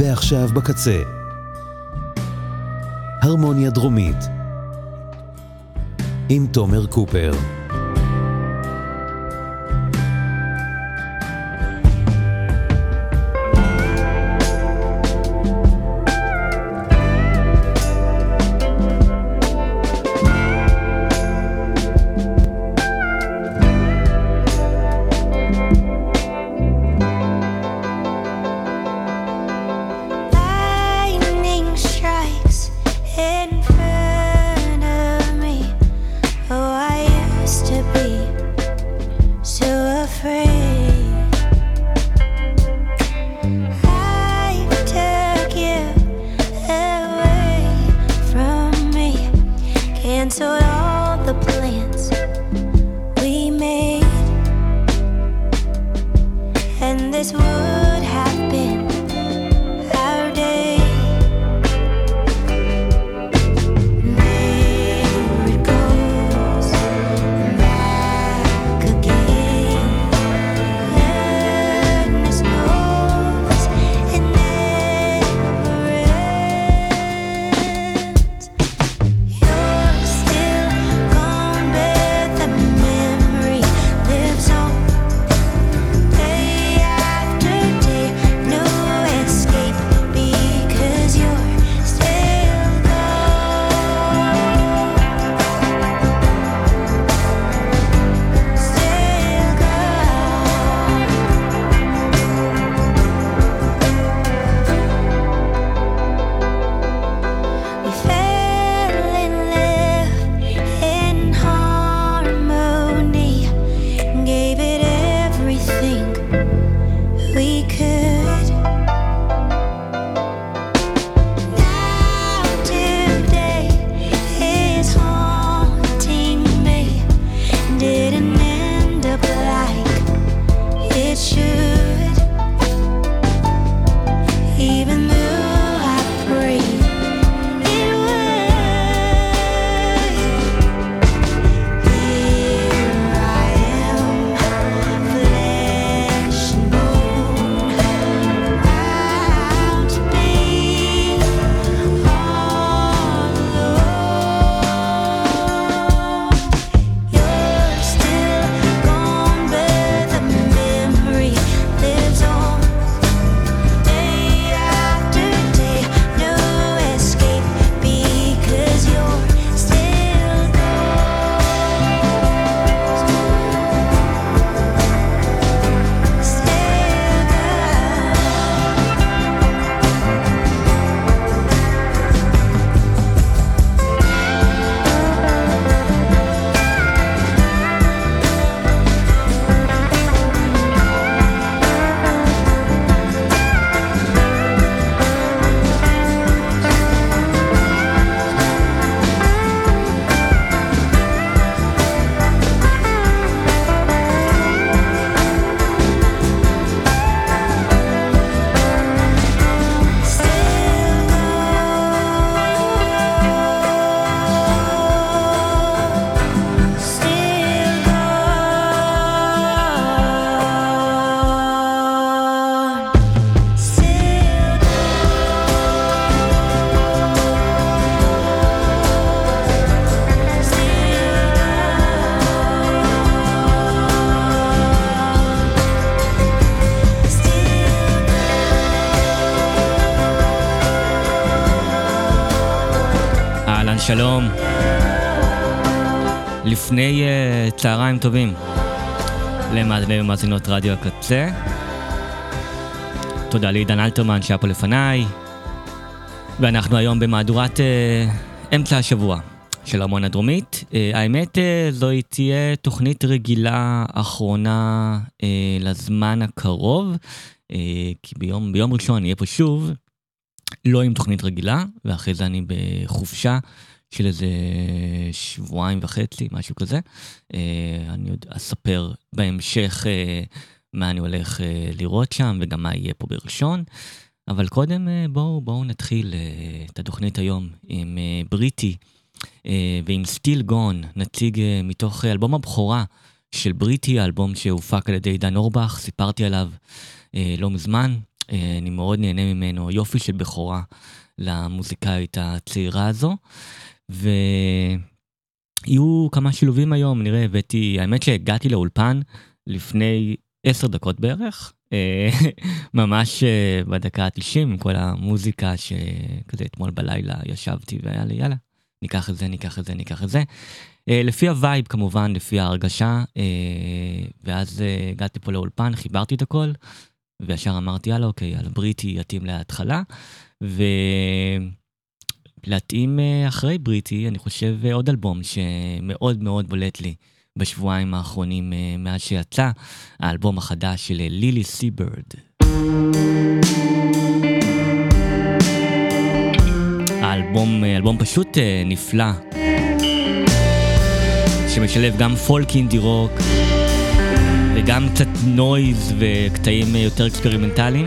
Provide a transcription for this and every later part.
ועכשיו בקצה. הרמוניה דרומית עם תומר קופר. שלום. לפני uh, צהריים טובים למאזיני ומאזינות רדיו הקצה. תודה לעידן אלתרמן שהיה פה לפניי. ואנחנו היום במהדורת uh, אמצע השבוע של ארמון הדרומית. Uh, האמת, uh, זוהי תהיה תוכנית רגילה אחרונה uh, לזמן הקרוב. אה, כי ביום, ביום ראשון אני אהיה פה שוב, לא עם תוכנית רגילה, ואחרי זה אני בחופשה של איזה שבועיים וחצי, משהו כזה. אה, אני עוד אספר בהמשך אה, מה אני הולך אה, לראות שם וגם מה יהיה פה בראשון. אבל קודם בואו בואו נתחיל את התוכנית היום עם בריטי ועם סטיל גון, נציג מתוך אלבום הבכורה של בריטי, האלבום שהופק על ידי דן אורבך, סיפרתי עליו לא מזמן. אני מאוד נהנה ממנו, יופי של בכורה למוזיקאית הצעירה הזו. ויהיו כמה שילובים היום, נראה, הבאתי, האמת שהגעתי לאולפן לפני עשר דקות בערך, אה, ממש אה, בדקה ה-90 עם כל המוזיקה שכזה אתמול בלילה ישבתי והיה לי יאללה, ניקח את זה, ניקח את זה, ניקח את זה. אה, לפי ה vibe כמובן, לפי ההרגשה, ואז הגעתי פה לאולפן, חיברתי את הכל, וישר אמרתי יאללה אוקיי, על בריטי יתאים להתחלה, ולהתאים אה, אחרי בריטי, אני חושב אה, עוד אלבום שמאוד מאוד בולט לי. בשבועיים האחרונים אה, מאז שיצא, האלבום החדש של לילי סיברד. האלבום, אלבום פשוט נפלא, שמשלב גם פולק אינדי רוק וגם קצת נויז וקטעים יותר אקספרימנטליים.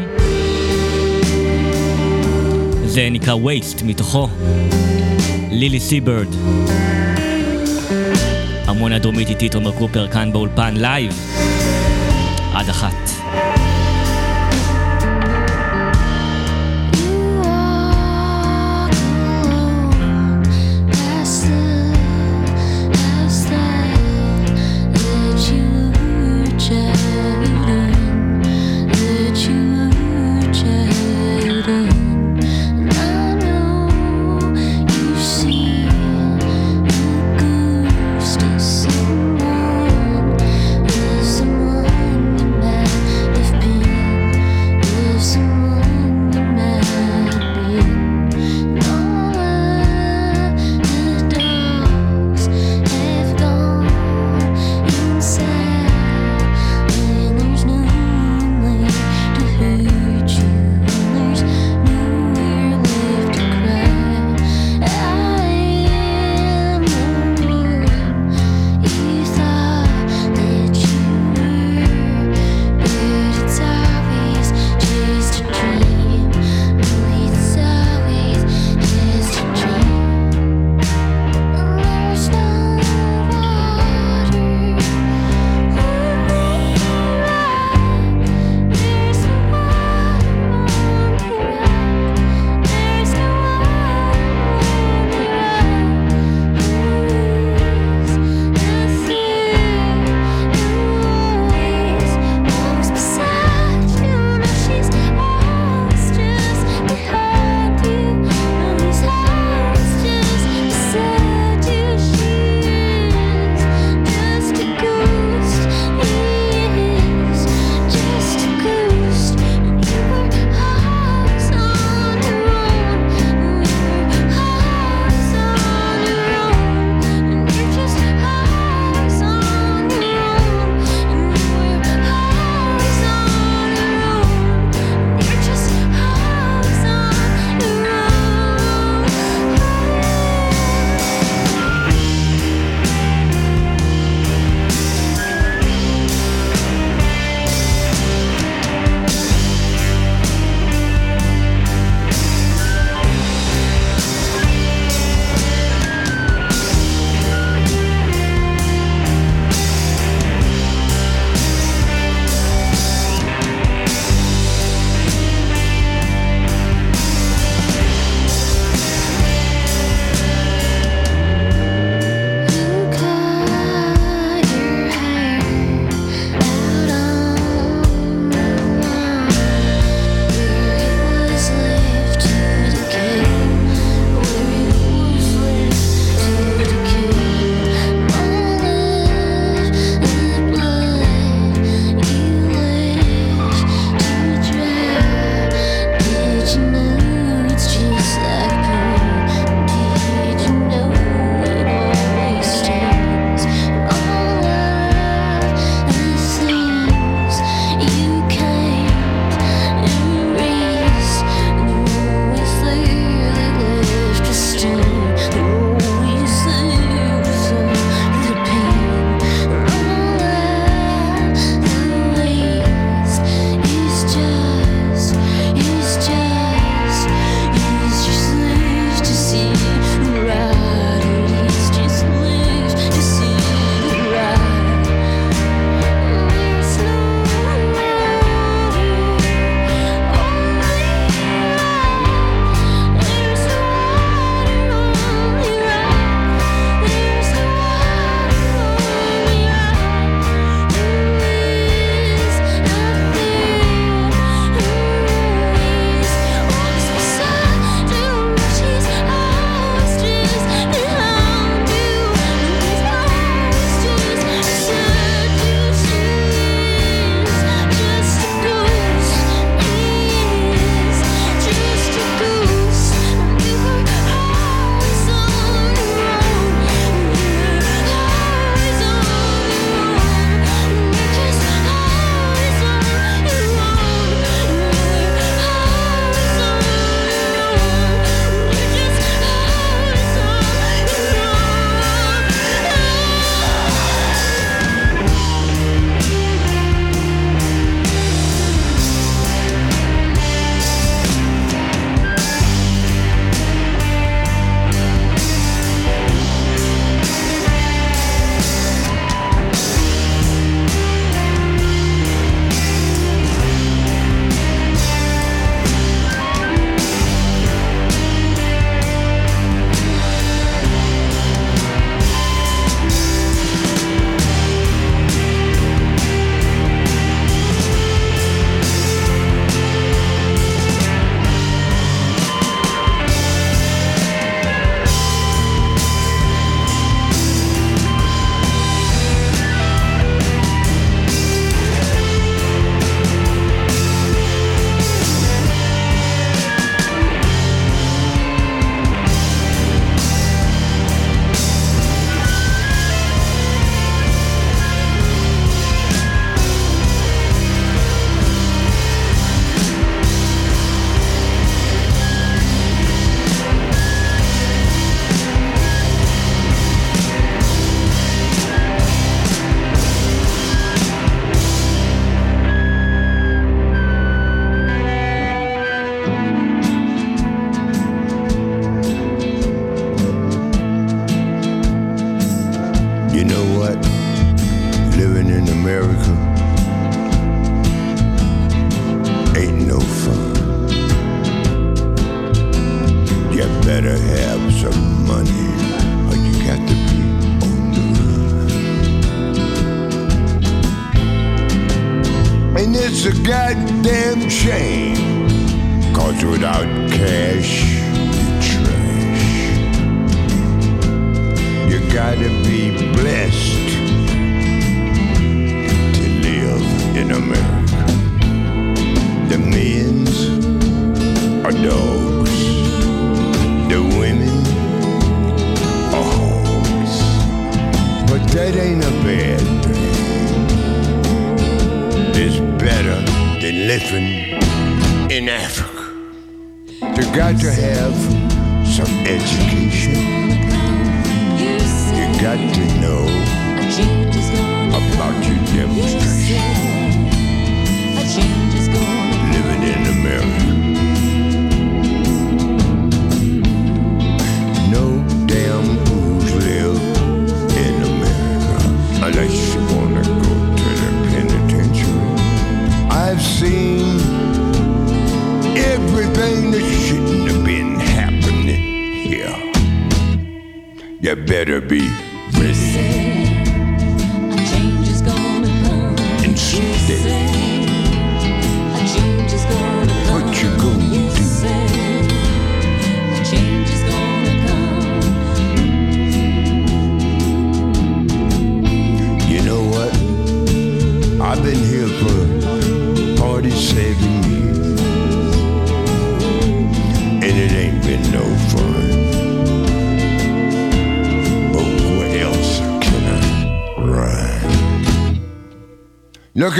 זה נקרא Waste מתוכו, לילי סיברד. המון הדרומית איתי תומר קופר כאן באולפן לייב עד אחת.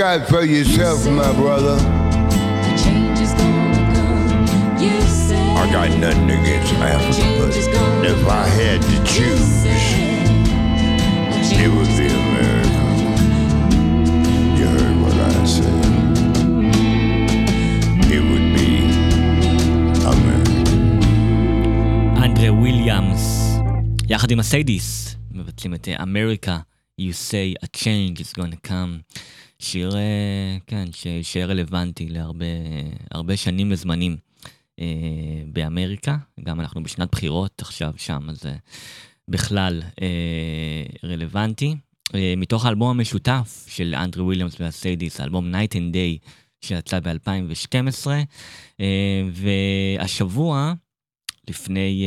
out for yourself, my brother. I got nothing against Africa, but if I had to choose, it would be America. You heard what I said. It would be America. אנדרה וויליאמס, יחד עם הסיידיס, מבצעים את אמריקה, You say a change is gonna come. שיר, אה, כן, שיישאר רלוונטי להרבה הרבה שנים וזמנים אה, באמריקה. גם אנחנו בשנת בחירות עכשיו שם, אז בכלל אה, רלוונטי. מתוך האלבום המשותף של אנדרי וויליאמס והסיידיס, האלבום Night and Day, שיצא ב-2012, אה, והשבוע, לפני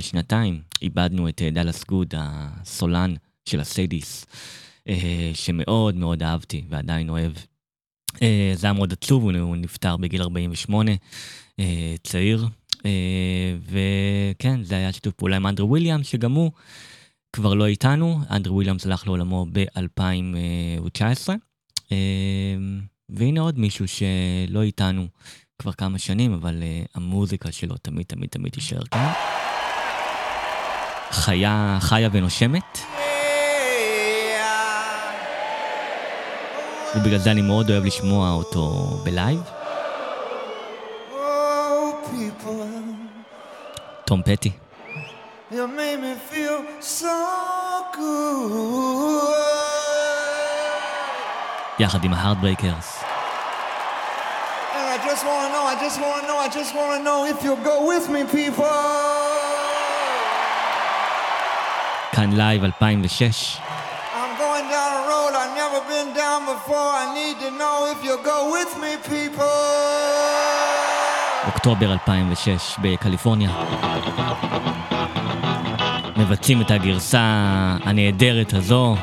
שנתיים איבדנו את דאלאס גוד, הסולן של הסיידיס, שמאוד מאוד אהבתי ועדיין אוהב. Uh, זה היה מאוד עצוב, הוא, נפטר בגיל 48, אה, צעיר, וכן, זה היה שיתוף פעולה עם אנדרה וויליאמס, שגם הוא כבר לא איתנו, אנדרה וויליאמס הלך לעולמו ב-2019, אה, והנה עוד מישהו שלא איתנו. כבר כמה שנים, אבל המוזיקה שלו תמיד תמיד תמיד תישאר כאן. חיה, חיה ונושמת. ובגלל זה אני מאוד אוהב לשמוע אותו בלייב. Oh, תום פטי. you made me feel so good. יחד עם ההארדברייקרס. I just wanna know, I just wanna know, I just wanna know if you'll go with me, people. כאן לייב 2006. Going down a road I've never been down before. I need to know if you'll go with me, people. אוקטובר 2006 בקליפורניה. מבצעים את הגרסה הנהדרת הזו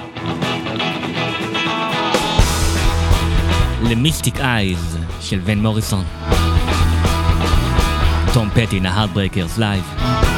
ל Mystic Eyes של ון מוריסון. תום פטי, ההארטברייקרס לייב.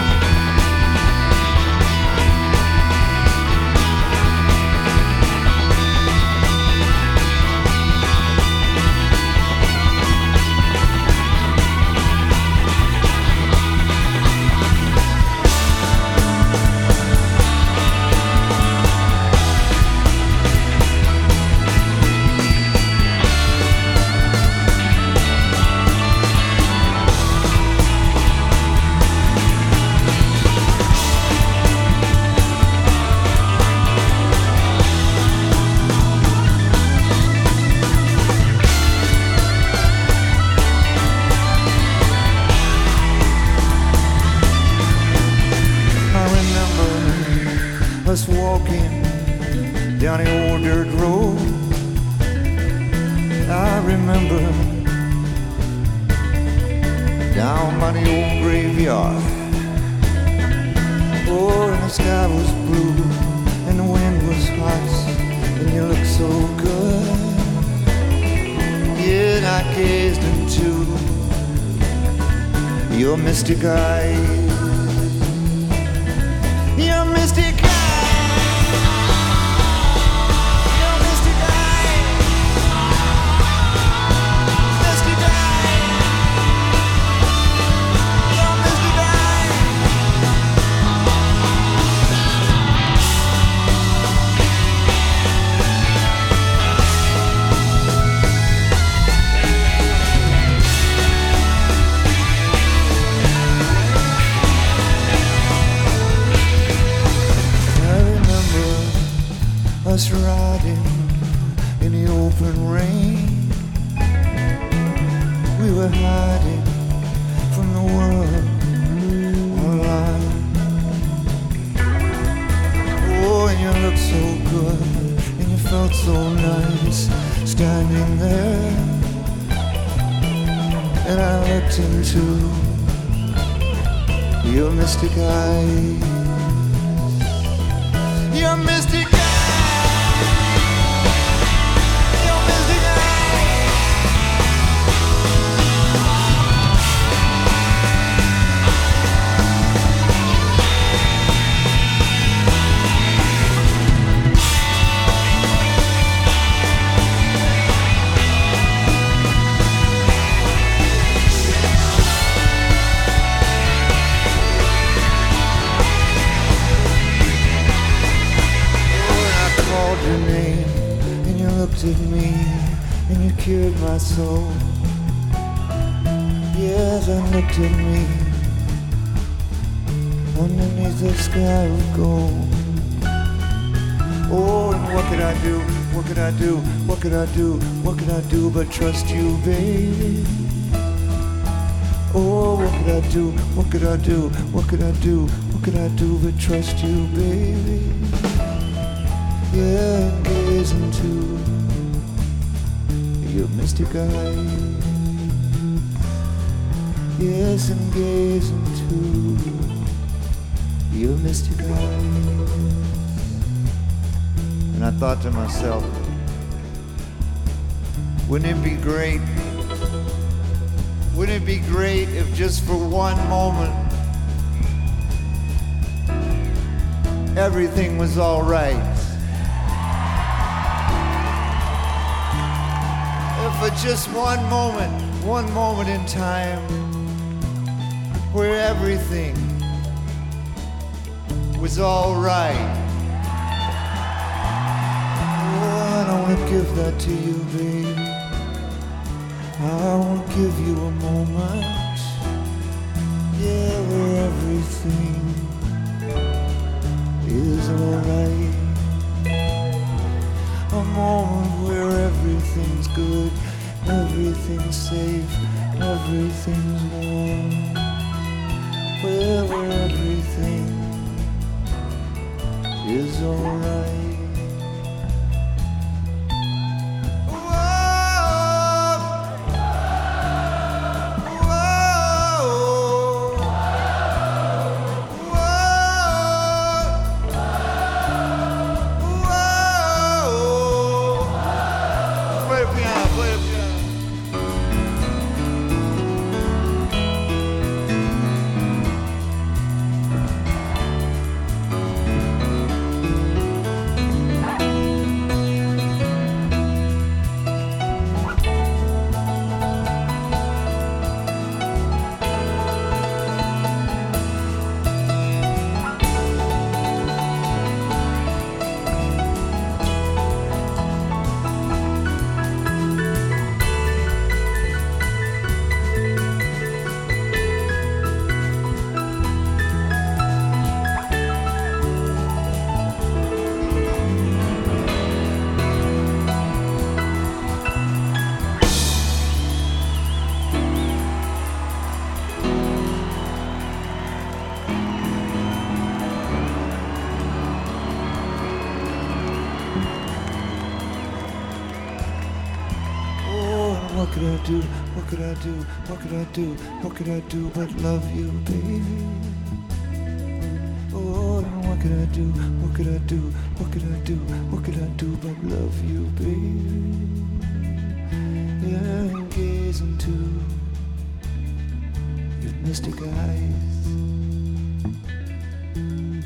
But trust you, baby? Oh, what could I do? What could I do? What could I do? What could I do but trust you, baby? Yeah, gaze into your mystic eyes. Yes, and gaze into your mystic eyes. And I thought to myself, wouldn't it be great? Wouldn't it be great if just for one moment everything was all right? If for just one moment, one moment in time, where everything was all right. Oh, I don't want to give that to you, baby. Give you a moment. Yeah, where everything is alright. A moment where everything's good, everything's safe, everything's warm. Where everything is alright. I do? What could I do? What could I do? What could I do but love you, baby? Oh, what could I do? What could I do? What could I do? What could I do but love you, baby? Yeah, I'm gazing into your mystic eyes.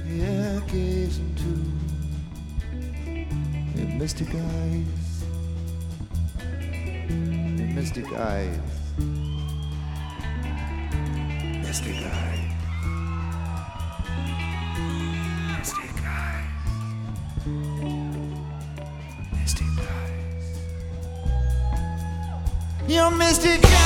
Yeah, I gaze into your mystic eyes. Mystic Eyes. Mystic Eyes. Mystic Eyes. Mystic Eyes. Your Mystic Eyes.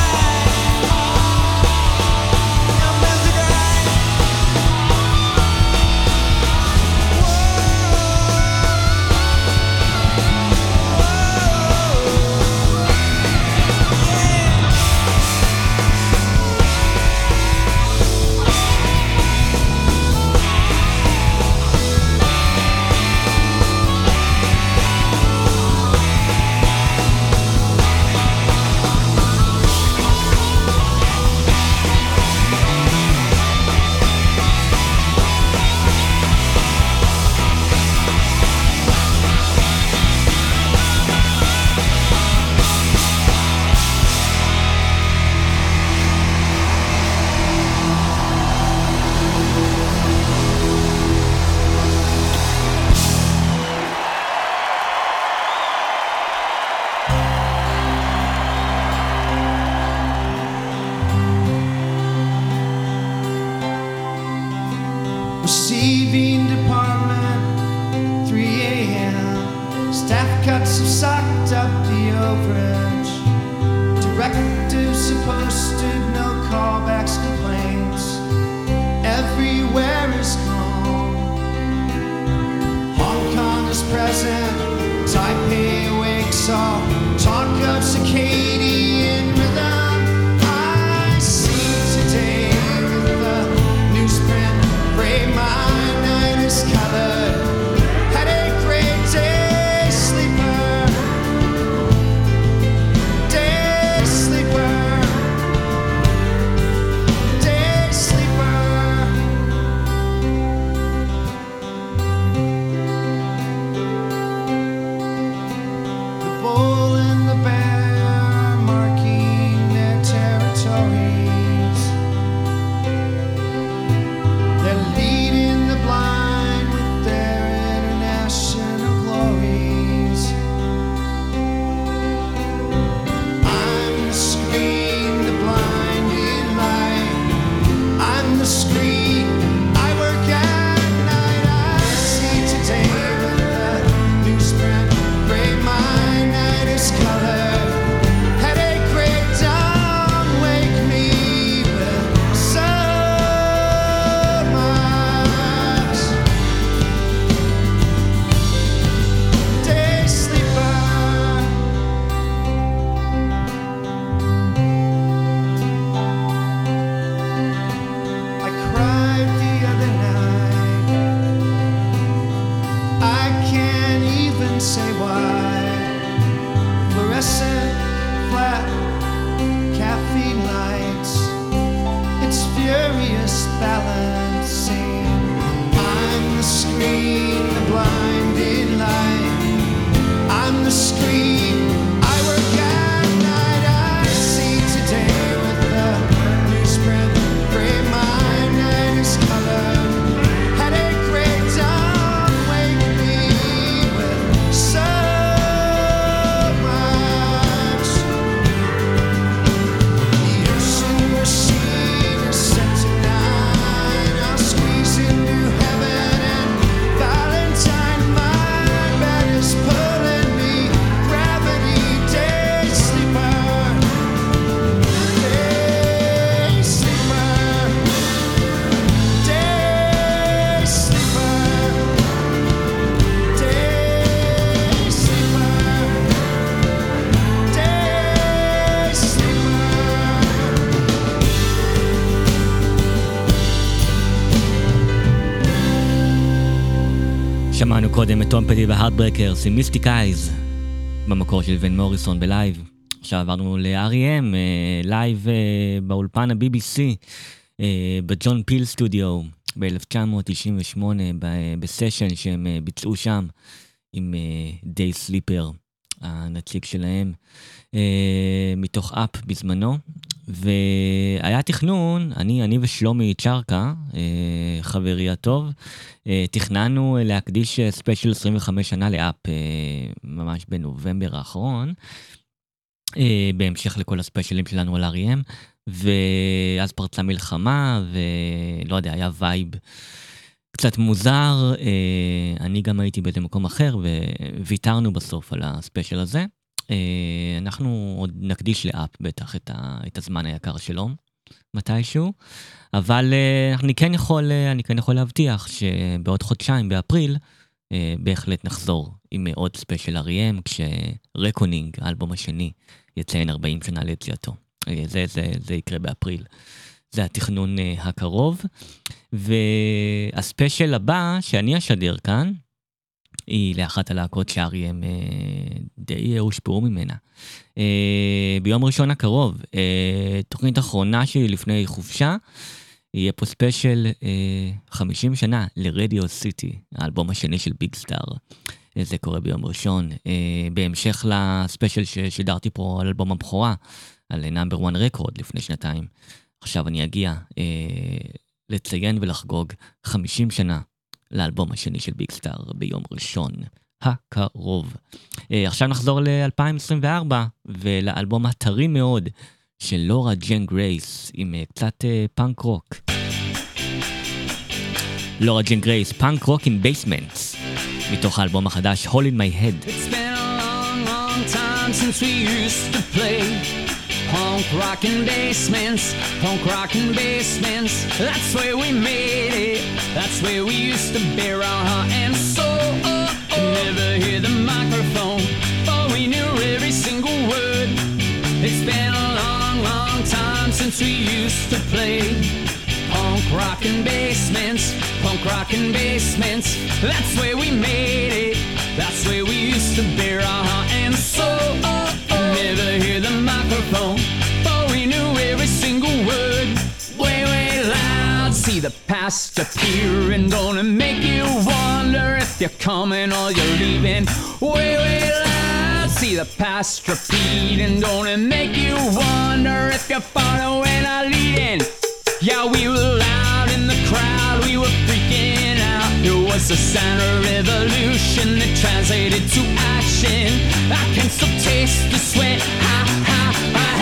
קודם את תום פטי וההארטברייקרס עם Mystic Eyes, במקור של ון מוריסון בלייב. עכשיו עברנו ל-R.E.M, לייב אה, אה, באולפן ה-BBC, אה, בג'ון פיל סטודיו, ב-1998, בסשן שהם ביצעו שם עם Daysleeper, הנציג שלהם, מתוך Up בזמנו, והיה תכנון, אני, אני ושלומי צ'רקה, אה, חברי הטוב, אה, תכננו להקדיש ספיישל 25 שנה ל Up ממש בנובמבר האחרון, בהמשך לכל הספיישלים שלנו על R.E.M, ואז פרצה מלחמה, ולא יודע, היה vibe קצת מוזר, אני גם הייתי באיזה מקום אחר, וויתרנו בסוף על הספיישל הזה. אה, אנחנו עוד נקדיש ל Up בטח את, ה, את הזמן היקר שלו, מתישהו, אבל אה, אני כן יכול, אה, אני כן יכול להבטיח שבעוד חודשיים, באפריל, בהחלט נחזור עם עוד ספיישל R.E.M, כש Reckoning, האלבום השני, יציין 40 שנה ליציאתו. זה, זה, זה יקרה באפריל. זה התכנון הקרוב. והספיישל הבא שאני אשדר כאן, היא לאחת הלהקות ש R.E.M אה, די הושפעו ממנה. אה, ביום ראשון הקרוב, אה, תוכנית אחרונה שלי לפני חופשה, יהיה פה ספיישל 50 שנה ל Radio City, האלבום השני של ביג סטאר. זה קורה ביום ראשון. בהמשך לספיישל ששידרתי פה על אלבום הבכורה, על Number 1 Record לפני שנתיים. עכשיו אני אגיע לציין ולחגוג 50 שנה לאלבום השני של ביג סטאר ביום ראשון הקרוב. אה, עכשיו נחזור ל-2024 ולאלבום הטרי מאוד של לורה ג'ן גרייס עם אה, קצת אה, פאנק רוק. לורה ג'ן גרייס, Punk Rock in Basements, מתוך האלבום החדש Hole in My Head. It's been a long, long time since we used to play. Punk rock in basements, punk rock in basements. That's where we made it. That's where we used to bear our heart and soul. Oh, oh. Never hear the microphone, but we knew every single word. It's been a long, long time since we used to play. Punk rockin' basements, punk rockin' basements. That's where we made it. That's where we used to bear our heart and soul microphone, but we knew every single word. Way, way loud, see the past appear and gonna make you wonder if you're coming or you're leaving. Way, way loud, see the past repeat and gonna make you wonder if you're following or leading. Yeah, we were loud in the crowd, we were freaking out. It was a sign of revolution that translated to action. I can still taste the sweat. Ha ha,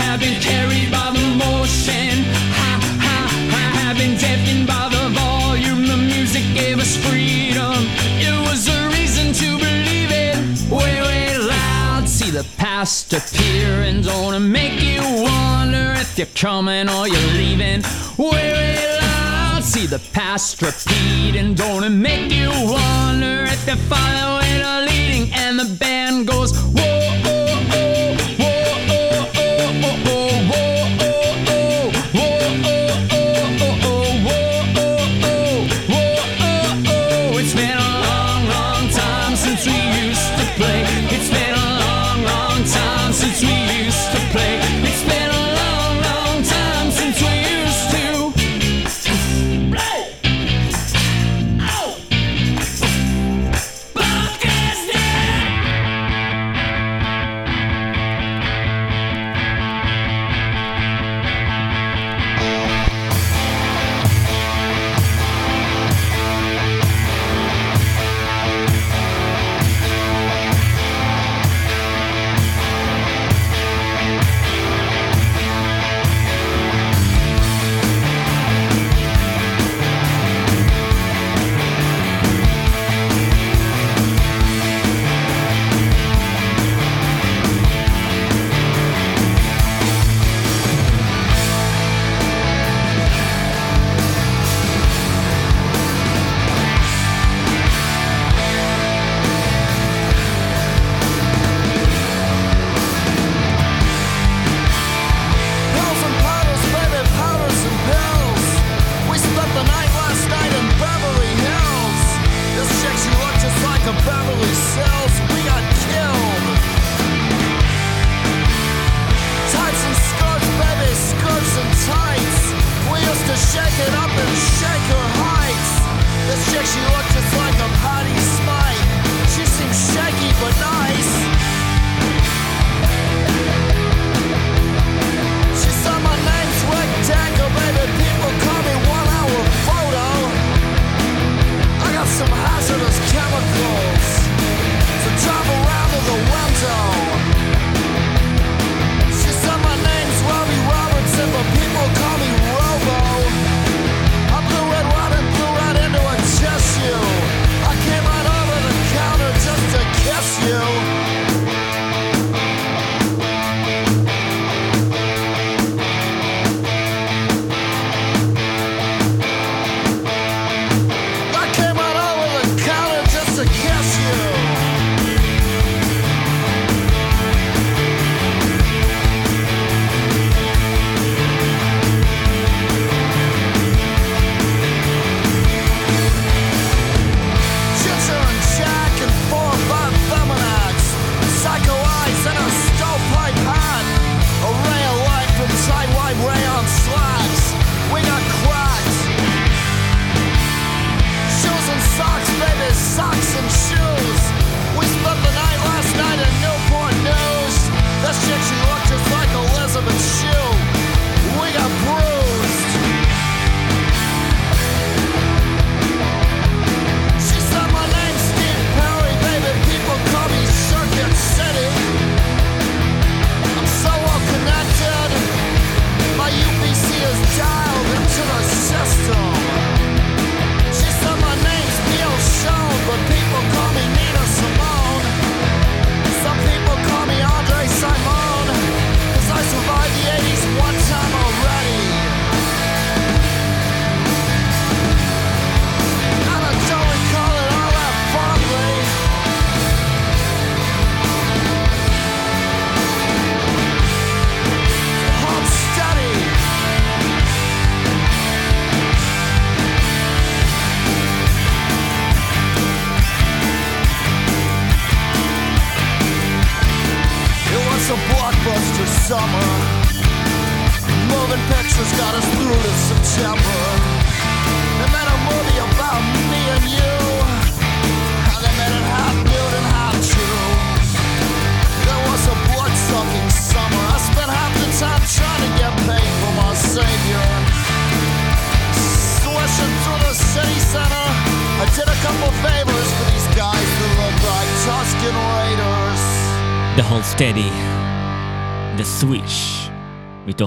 have been carried by the motion. Ha ha, I have been deafened by the volume. The music gave us freedom. It was a reason to believe. Way, way loud, see the past appear and don't make you wonder if you're coming or you're leaving way, way loud. See the past repeat and don't make you wonder if you're following or leading? And the band goes, whoa. So.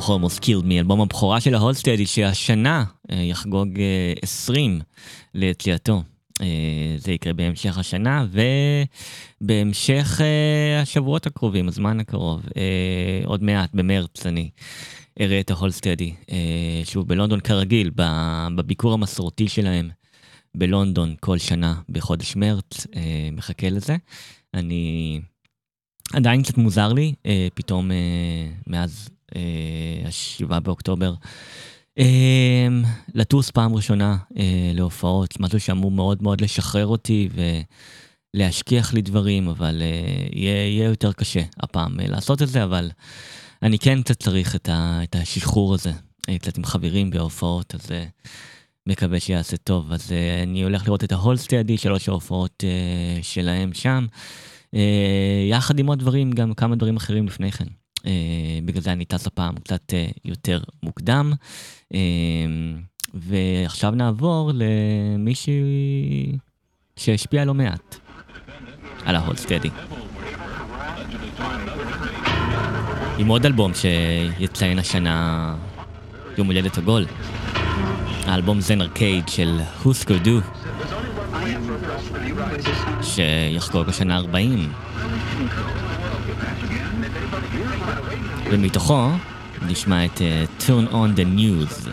מתוך Almost Killed Me, אלבום הבכורה של Steady שהשנה אה, יחגוג אה, 20 ליציאתו. אה, זה יקרה בהמשך השנה ובהמשך אה, השבועות הקרובים, הזמן הקרוב. אה, עוד מעט, במרץ אני אראה את אה, שוב בלונדון כרגיל, בביקור המסורתי שלהם בלונדון כל שנה בחודש מרץ, אה, מחכה לזה. אני עדיין קצת מוזר לי, אה, פתאום אה, מאז אה, השבעה באוקטובר, אה, לטוס פעם ראשונה אה, להופעות, משהו שאמור מאוד מאוד לשחרר אותי ולהשכיח לי דברים, אבל אה, יהיה, יותר קשה הפעם אה, לעשות את זה, אבל אני כן קצת צריך את, את השחרור הזה, אה, קצת עם חברים בהופעות, אז אה, מקווה שיעשה טוב. אז אה, אני הולך לראות את ההולסטדי, שלוש ההופעות אה, שלהם שם. אה, יחד עם עוד דברים, גם כמה דברים אחרים לפני כן. אה, בגלל זה אני טס הפעם קצת אה, יותר מוקדם. אה, ועכשיו נעבור למישהי שהשפיע לא מעט על ההולסטדי. עם עוד אלבום שיציין השנה יום הולדת עגול. האלבום זן ארקייד של הוסקו דו. שיחגוג השנה 40. ומתוכו נשמע את uh, Turn on the News.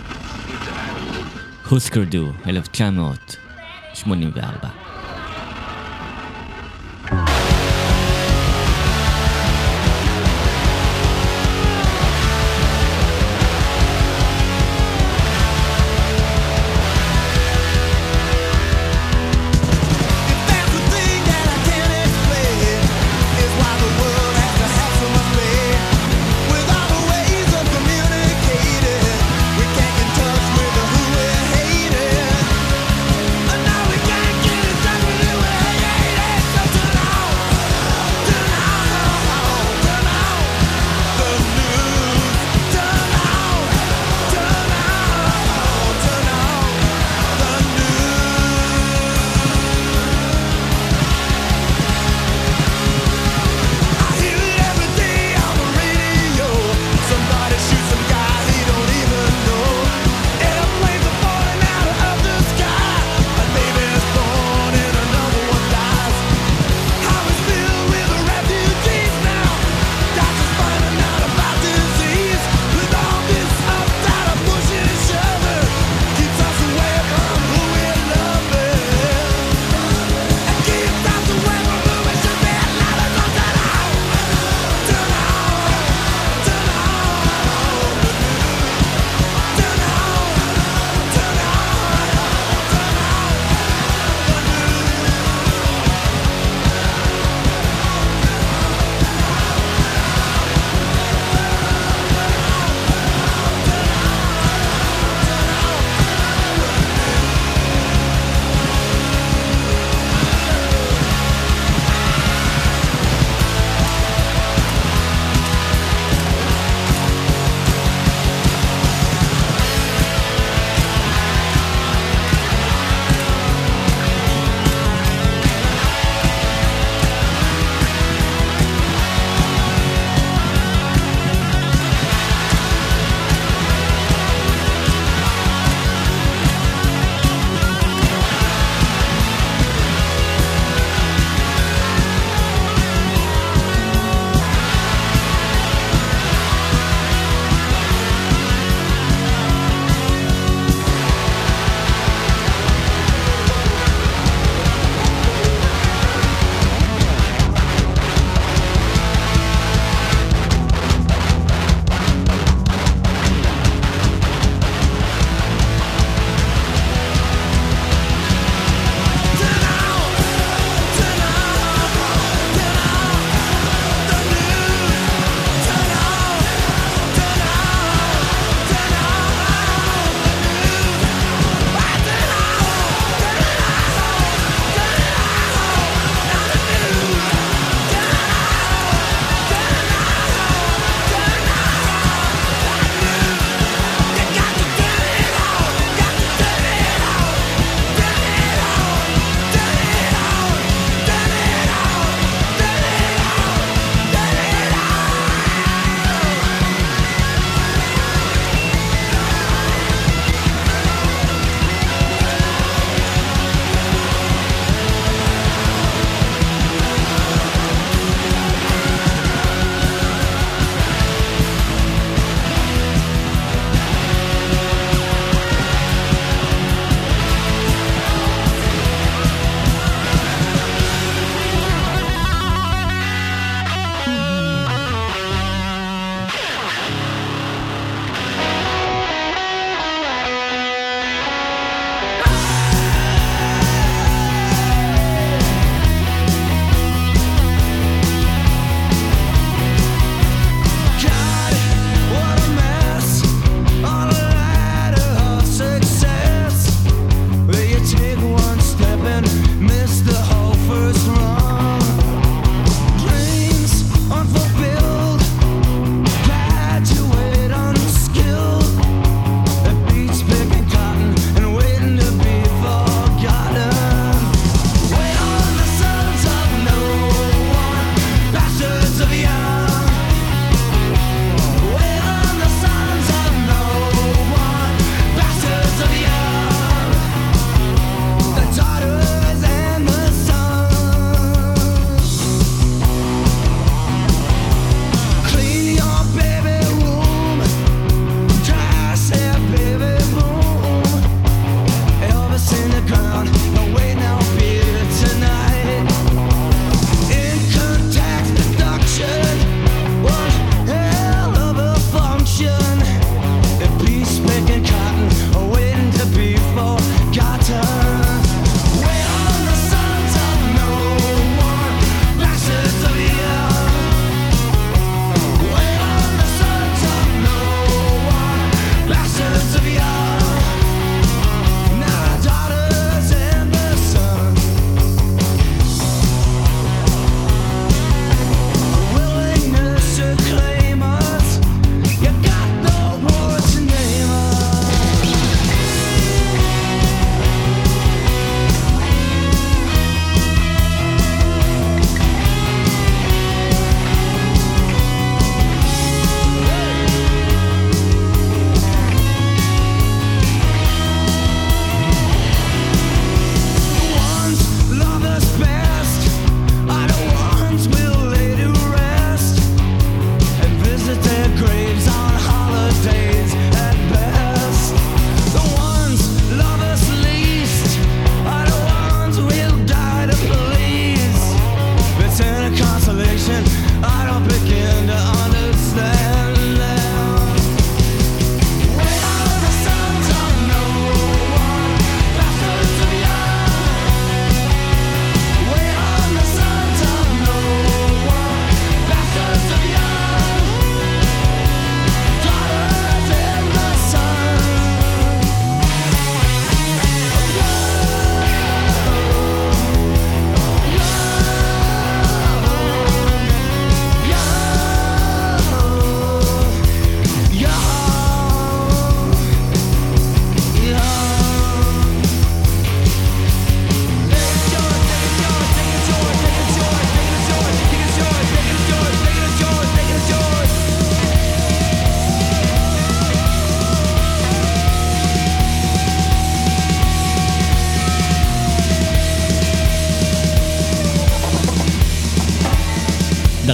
הוסקרדו, 1984.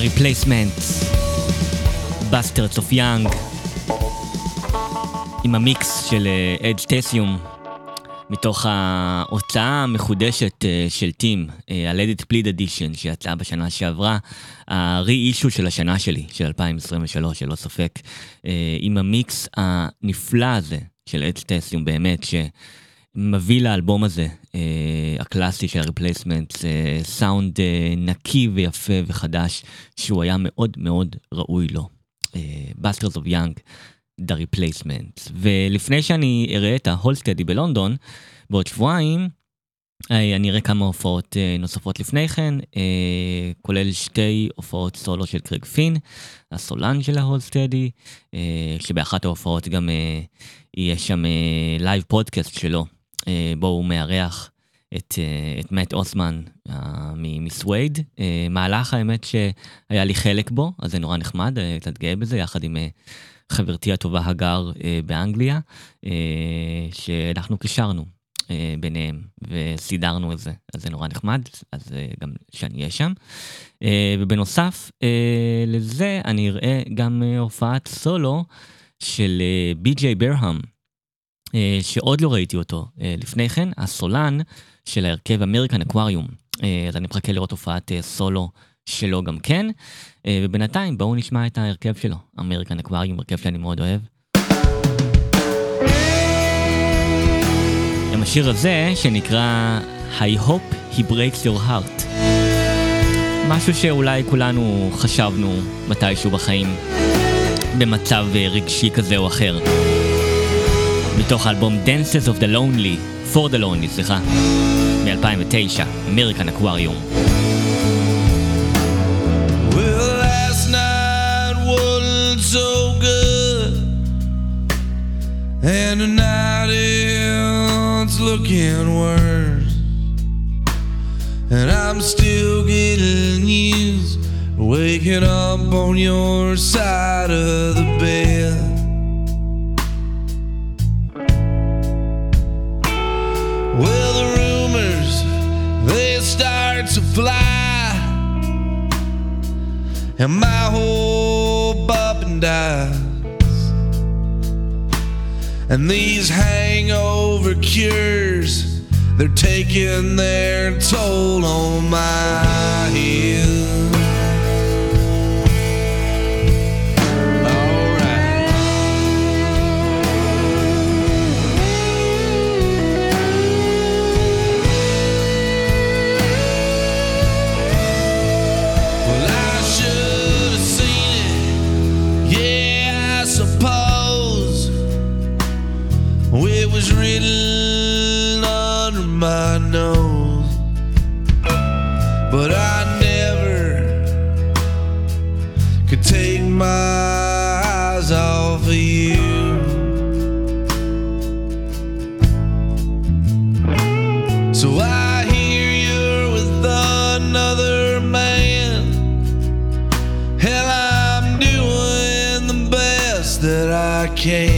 ריפלייסמנטס, Bastards of Young, עם המיקס של אד סטסיום, מתוך ההוצאה המחודשת אה, של טים, Let It Bleed Edition, שיצאה בשנה שעברה, ה-re-issue של השנה שלי, של 2023, ללא ספק, אה, עם המיקס הנפלא הזה של אד סטסיום, באמת, שמביא לאלבום הזה, אה, הקלאסי של הריפלייסמנטס, סאונד נקי ויפה וחדש, שהוא היה מאוד מאוד ראוי לו. Bastards of Young. The Replacements. ולפני שאני אראה את ההולד סטדי בלונדון, בעוד שבועיים, אה, אני אראה כמה הופעות אה, נוספות לפני כן, אה, כולל שתי הופעות סולו של קרייג פין, הסולן של ההולד סטדי, שבאחת ההופעות גם יהיה שם לייב פודקאסט שלו, בו הוא מארח את, את מאט אוסמן מסווייד, מהלך האמת שהיה לי חלק בו, אז זה נורא נחמד, קצת גאה בזה, יחד עם... חברתי הטובה הגר אה, באנגליה, אה, שאנחנו קישרנו אה, ביניהם וסידרנו את זה, אז זה נורא נחמד, אז אה, גם שאני אהיה שם. אה, ובנוסף אה, לזה אני אראה גם אה, הופעת סולו של אה, בי.ג'יי ברהם, אה, שעוד לא ראיתי אותו אה, לפני כן, הסולן של ההרכב אמריקן אקווריום. אה, אז אני מחכה לראות הופעת אה, סולו שלו גם כן. אה, ובינתיים בואו נשמע את ההרכב שלו, אמריקן אקווריום, הרכב שאני מאוד אוהב. עם השיר הזה שנקרא I hope he breaks your heart. משהו שאולי כולנו חשבנו מתישהו בחיים, במצב אה, רגשי כזה או אחר. מתוך האלבום Dances of the Lonely, for the Lonely, סליחה, מ-2009, אמריקן אקווריום. Well, last night wasn't so good, and tonight it's looking worse. And I'm still getting used to waking up on your side of the bed. Well, the rumors they start to fly and my up and dies. And these hangover cures, they're taking their toll on my head. Was written under my nose. But I never could take my eyes off of you. So I hear you're with another man. Hell, I'm doing the best that I can.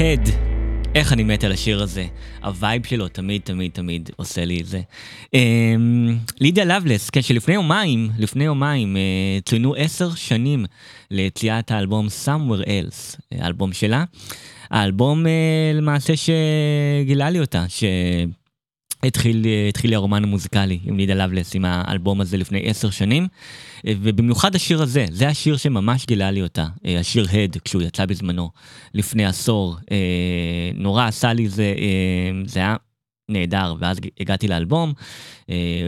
Head. איך אני מת על השיר הזה. ה vibe שלו תמיד תמיד תמיד עושה לי את זה. אמ, לידיה לאבלס, כן, שלפני יומיים, לפני יומיים, אה, צוינו עשר שנים ליציאת האלבום Somewhere Else, אה, האלבום שלה. האלבום אה, למעשה שגילה לי אותה, שהתחיל התחיל לי הרומן המוזיקלי עם לידיה לאבלס, עם האלבום הזה לפני עשר שנים. אה, ובמיוחד השיר הזה, זה השיר שממש גילה לי אותה, אה, השיר Head, כשהוא יצא בזמנו, לפני עשור. אה, נורא עשה לי זה, זה היה נהדר, ואז הגעתי לאלבום,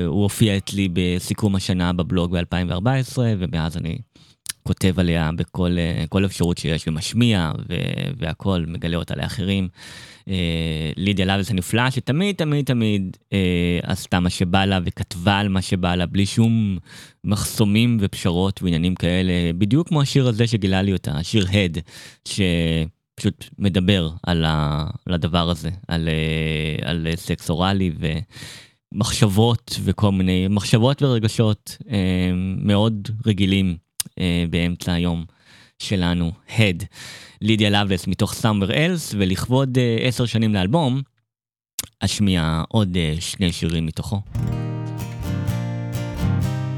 הוא הופיע אצלי בסיכום השנה בבלוג ב-2014, ומאז אני כותב עליה בכל אפשרות שיש, ומשמיע, והכול, מגלה אותה לאחרים. אה, לידיה לאבלס הנפלאה, שתמיד תמיד תמיד אה, עשתה מה שבא לה וכתבה על מה שבא לה, בלי שום מחסומים ופשרות ועניינים כאלה, בדיוק כמו השיר הזה שגילה לי אותה, השיר הד, שפשוט מדבר על, ה, על הדבר הזה, על, אה, על סקס אוראלי ומחשבות וכל מיני מחשבות ורגשות אה, מאוד רגילים אה, באמצע היום שלנו, הד. לידיה לאבלס מתוך Somewhere Else, ולכבוד uh, עשר שנים לאלבום, אשמיע עוד uh, שני שירים מתוכו.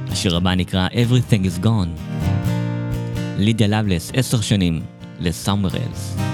השיר הבא נקרא Everything is Gone. לידיה לאבלס, עשר שנים ל-Somewhere Else.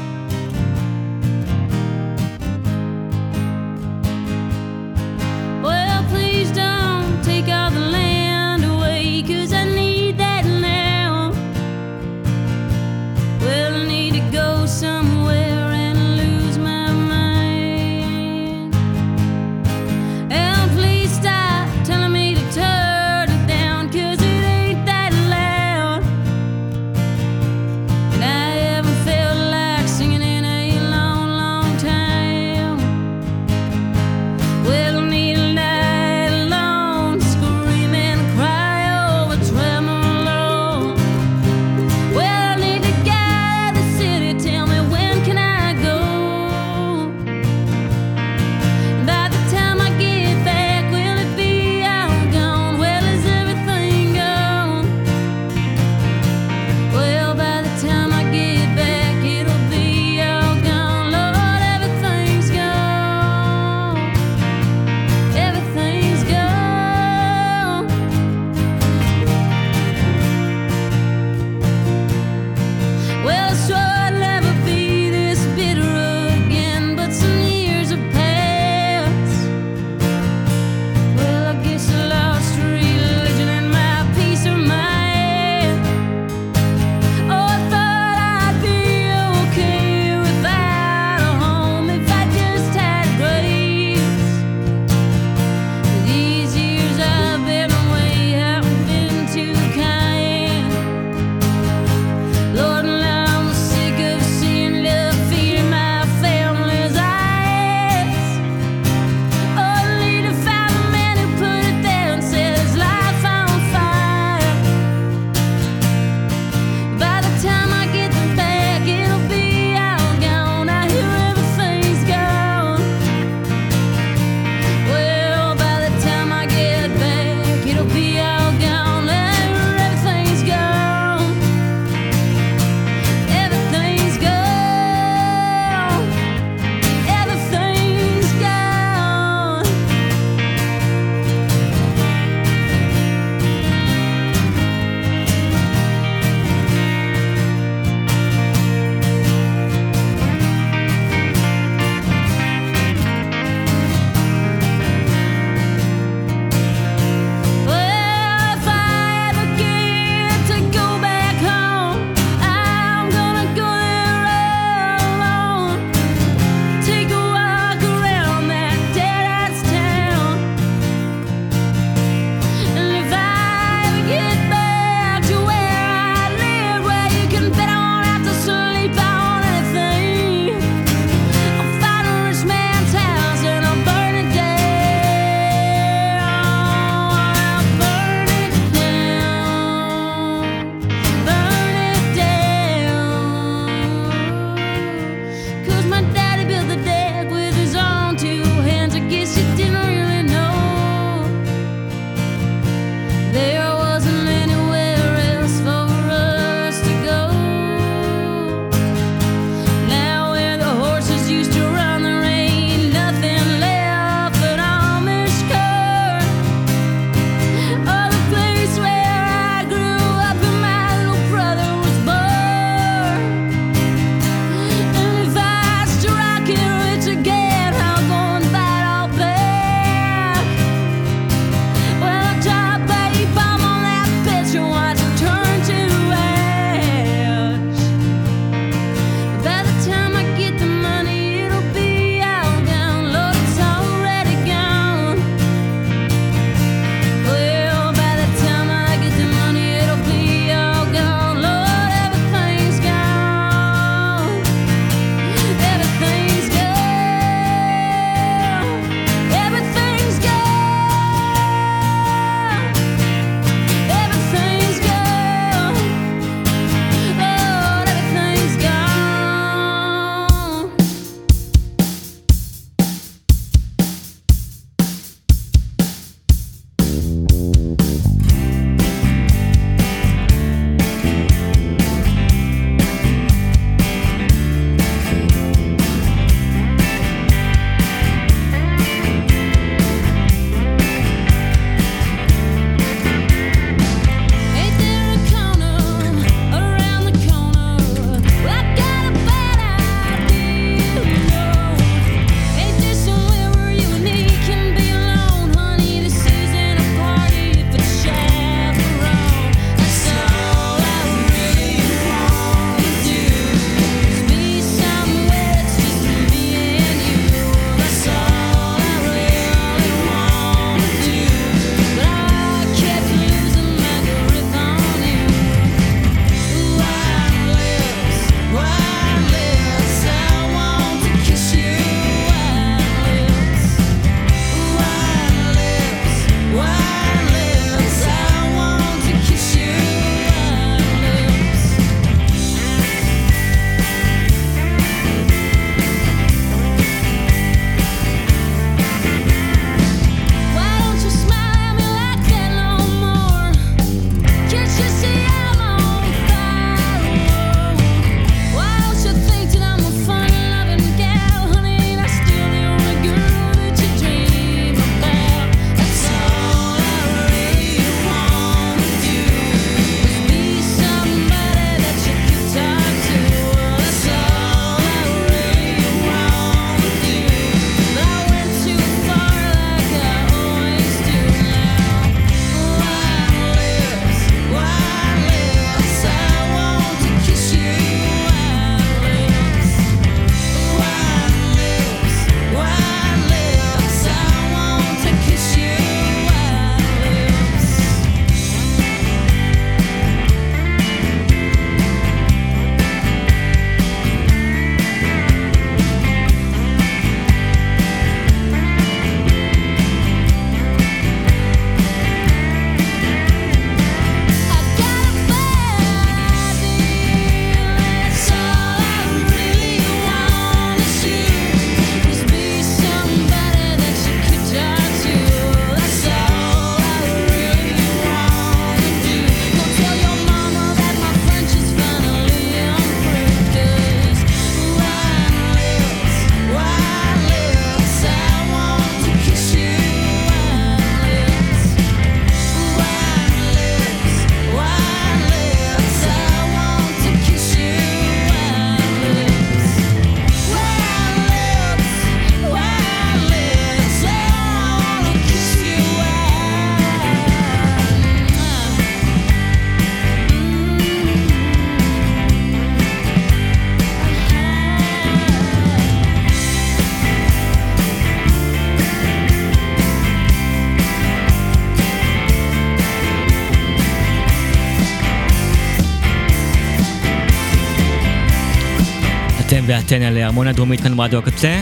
ואתן על הרמוניה דרומית כאן ברדיו הקצה.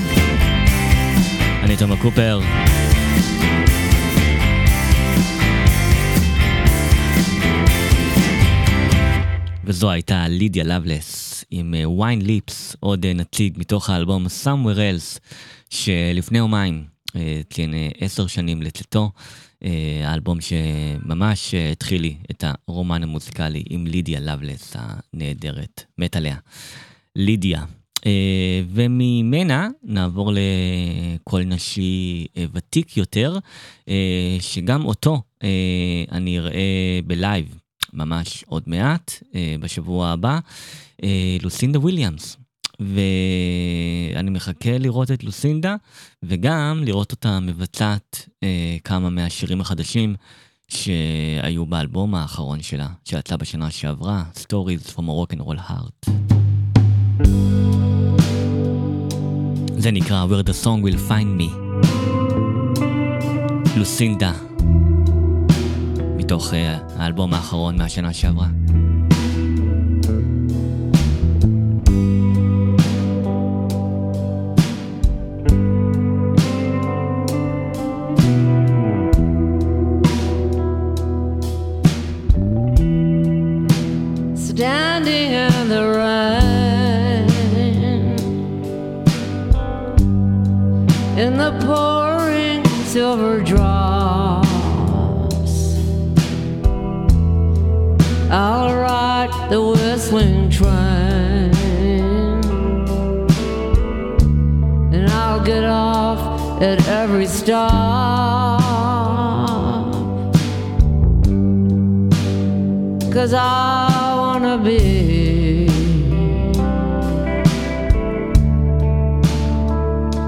אני תומר קופר. וזו הייתה לידיה לבלס עם ויין ליפס, עוד אה, נציג מתוך האלבום Somewhere Else, שלפני יומיים אה, ציין אה, עשר שנים לצאתו. אה, האלבום שממש אה, התחיל לי את הרומן המוזיקלי עם לידיה לבלס הנהדרת, מת עליה. לידיה. אה, וממנה נעבור לקול נשי ותיק יותר, אה, שגם אותו אה, אני אראה ב live ממש עוד מעט, בשבוע הבא, לוסינדה וויליאמס. ואני מחכה לראות את לוסינדה, וגם לראות אותה מבצעת כמה מהשירים החדשים שהיו באלבום האחרון שלה, שיצא בשנה שעברה, Stories from a Rock and Roll Heart. זה נקרא Where the Song Will Find Me. לוסינדה, מתוך אה, האלבום האחרון מהשנה שעברה. At every stop. Cause I wanna be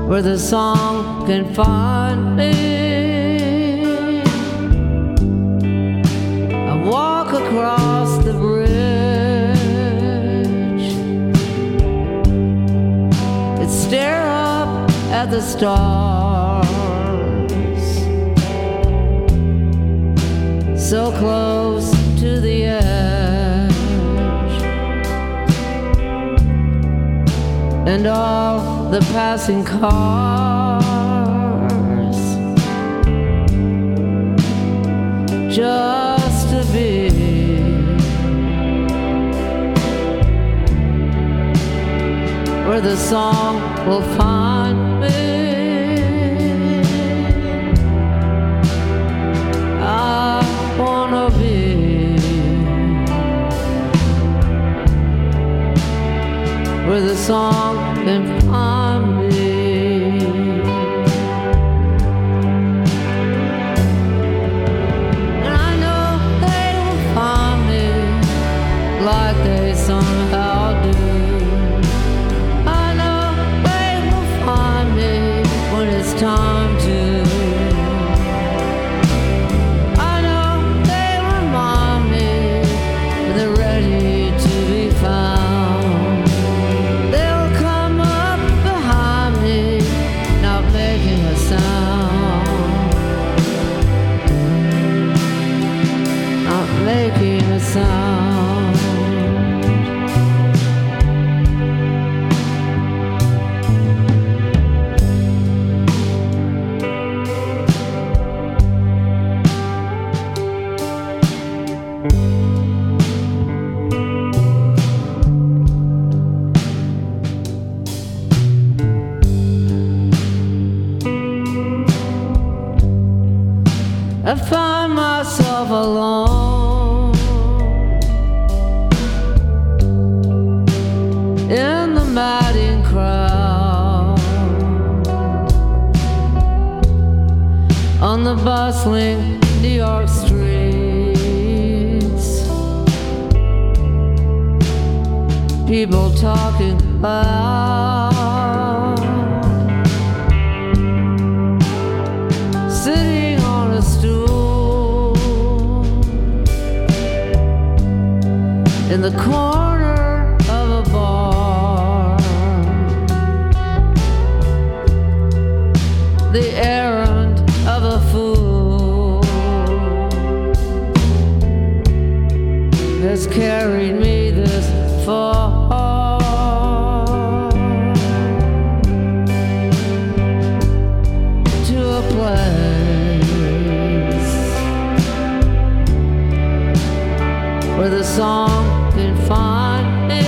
where the song can find me. I walk across the bridge, and stare up at the stars. So close to the edge, and all the passing cars. Just to be. Where the song will find with a song and. sling New York streets. People talking. About Has carried me this far. To a place where the song can find me.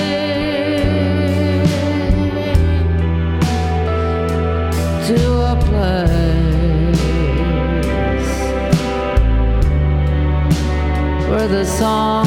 To a place where the song.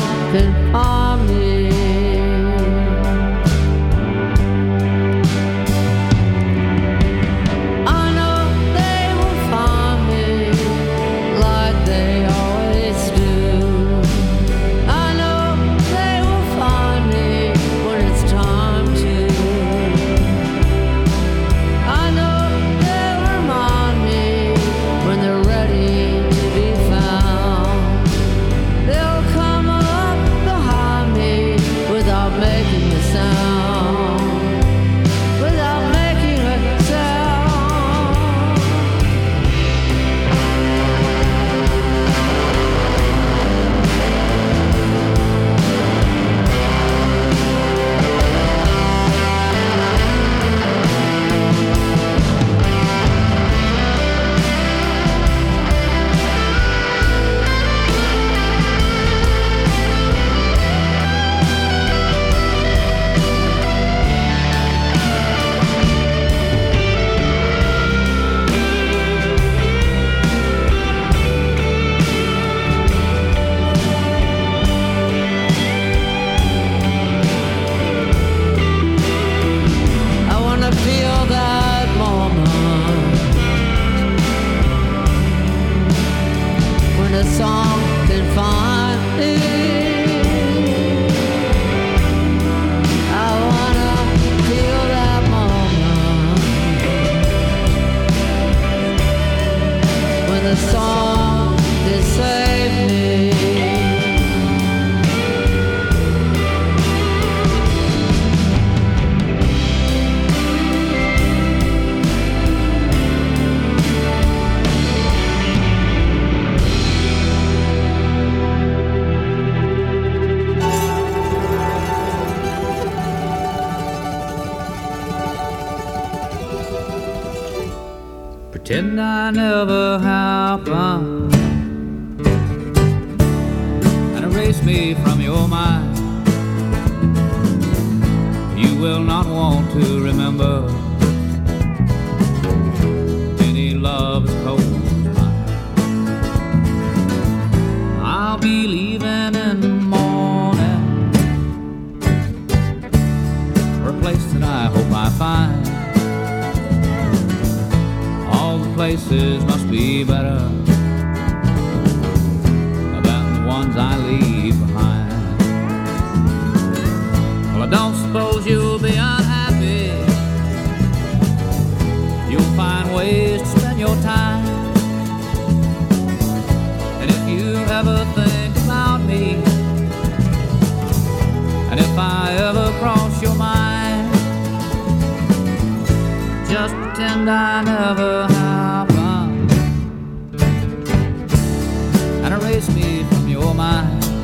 meu, be from your mind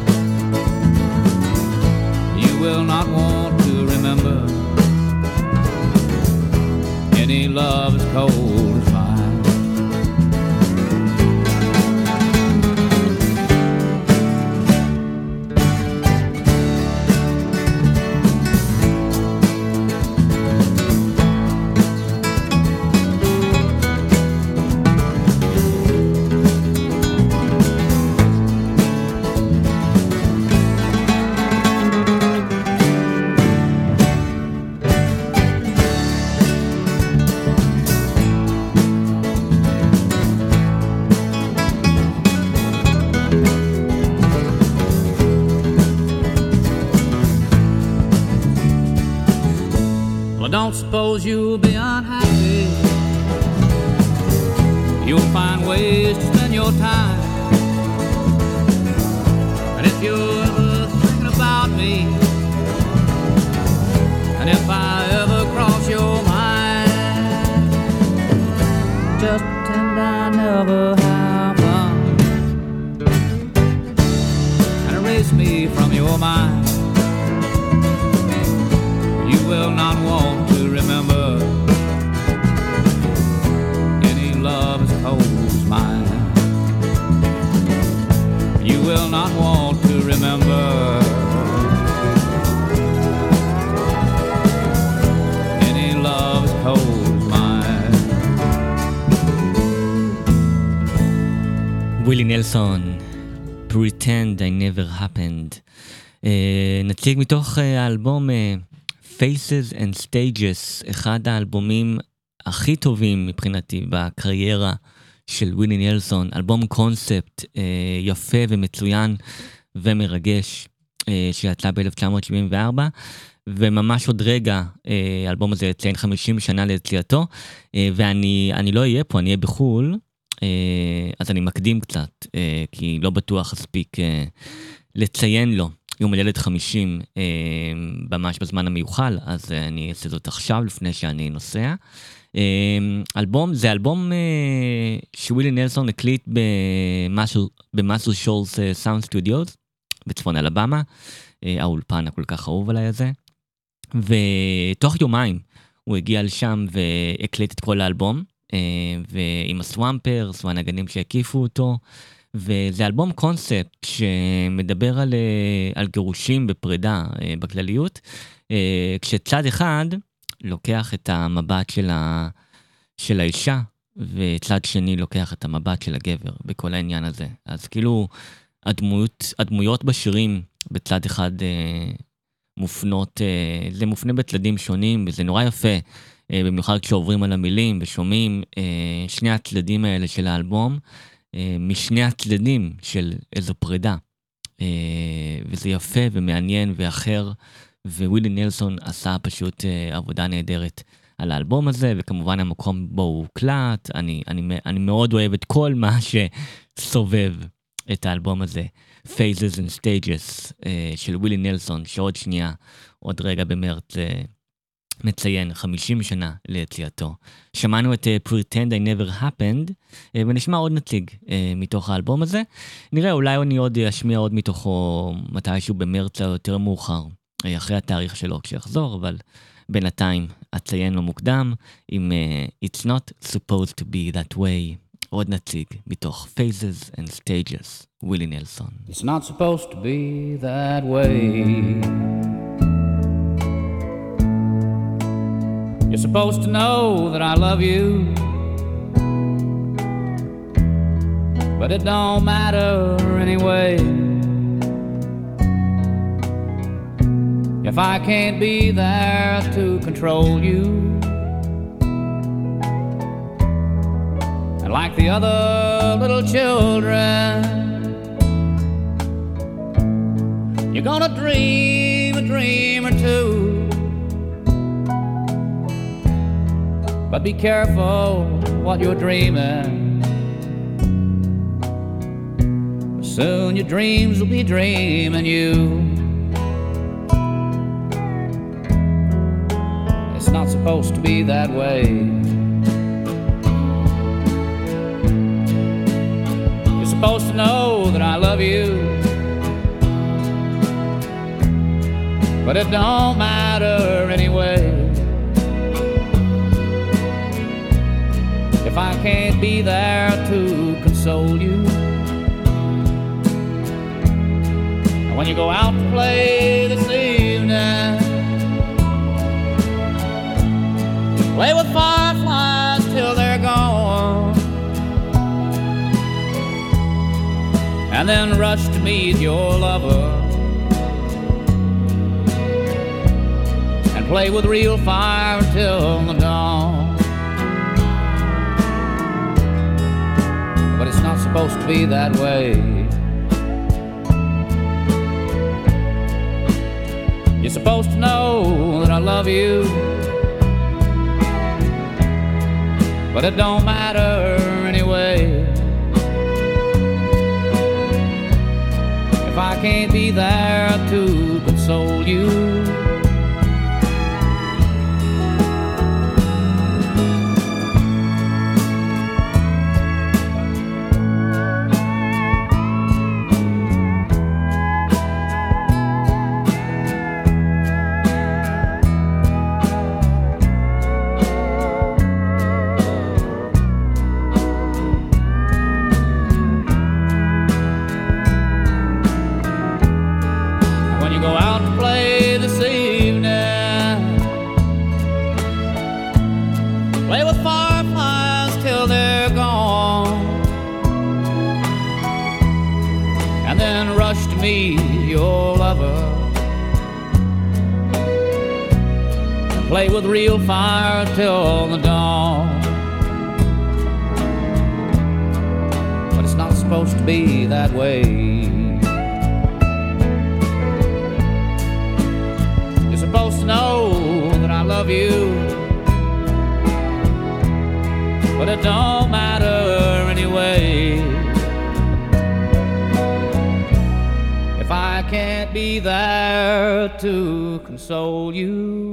נלסון, Pretend I never happened. Uh, נציג מתוך uh, האלבום uh, Faces and Stages, אחד האלבומים הכי טובים מבחינתי בקריירה של ווילי נלסון, אלבום קונספט uh, יפה ומצוין ומרגש uh, שיצא ב-1974. וממש עוד רגע האלבום הזה יציין 50 שנה ליציאתו, אה, ואני אני לא אהיה פה, אני אהיה בחו"ל, אז אני מקדים קצת, אה, כי לא בטוח אספיק אה, לציין לו יום הולדת 50 אה, ממש בזמן המיוחל, אז אה, אני אעשה זאת עכשיו לפני שאני נוסע. אה, אלבום, זה אלבום אה, שווילי נלסון הקליט במאסל שולס אה, סאונד סטודיוס בצפון אלבמה, אה, האולפן הכל כך אהוב עליי הזה. ותוך יומיים הוא הגיע לשם והקליט את כל האלבום, אה, ועם הסוואמפרס והנגנים שהקיפו אותו, וזה אלבום קונספט שמדבר על, אה, על גירושים בפרידה אה, בכלליות, אה, כשצד אחד לוקח את המבט של, ה, של האישה, וצד שני לוקח את המבט של הגבר בכל העניין הזה. אז כאילו הדמויות, הדמויות בשירים בצד אחד אה, מופנות, אה, זה מופנה בצדדים שונים, וזה נורא יפה, אה, במיוחד כשעוברים על המילים ושומעים אה, שני הצדדים האלה של האלבום, אה, משני הצדדים של איזו פרידה. אה, וזה יפה ומעניין ואחר, ווילי נלסון עשה פשוט אה, עבודה נהדרת על האלבום הזה, וכמובן המקום בו הוא הוקלט, אני, אני, אני מאוד אוהב את כל מה שסובב את האלבום הזה. Phases and Stages אה, של ווילי נלסון, שעוד שנייה, עוד רגע במרץ, אה, מציין 50 שנה ליציאתו. שמענו את אה, Pretend I Never Happened, אה, ונשמע עוד נציג אה, מתוך האלבום הזה. נראה, אולי אני עוד אשמיע עוד מתוכו מתישהו במרץ היותר מאוחר, אה, אחרי התאריך שלו כשיחזור, אבל בינתיים אציין לו מוקדם עם אה, It's Not Supposed to be That Way. עוד נציג מתוך Phases and Stages, ווילי נלסון. It's not supposed to be that way. You're supposed to know that I love you. But it don't matter anyway. If I can't be there to control you. And like the other little children, you're gonna dream a dream or two. But be careful what you're dreaming. Soon your dreams will be dreaming you. It's not supposed to be that way. You're supposed to know that I love you. But it don't matter anyway. If I can't be there to console you. And when you go out to play this evening, play with fireflies till they're gone. And then rush to meet your lover. And play with real fire till the dawn. Supposed to be that way. You're supposed to know that I love you. But it don't matter anyway. If I can't be there to console you. with real fire till the dawn. But it's not supposed to be that way. You're supposed to know that I love you. But it don't matter anyway. If I can't be there to console you.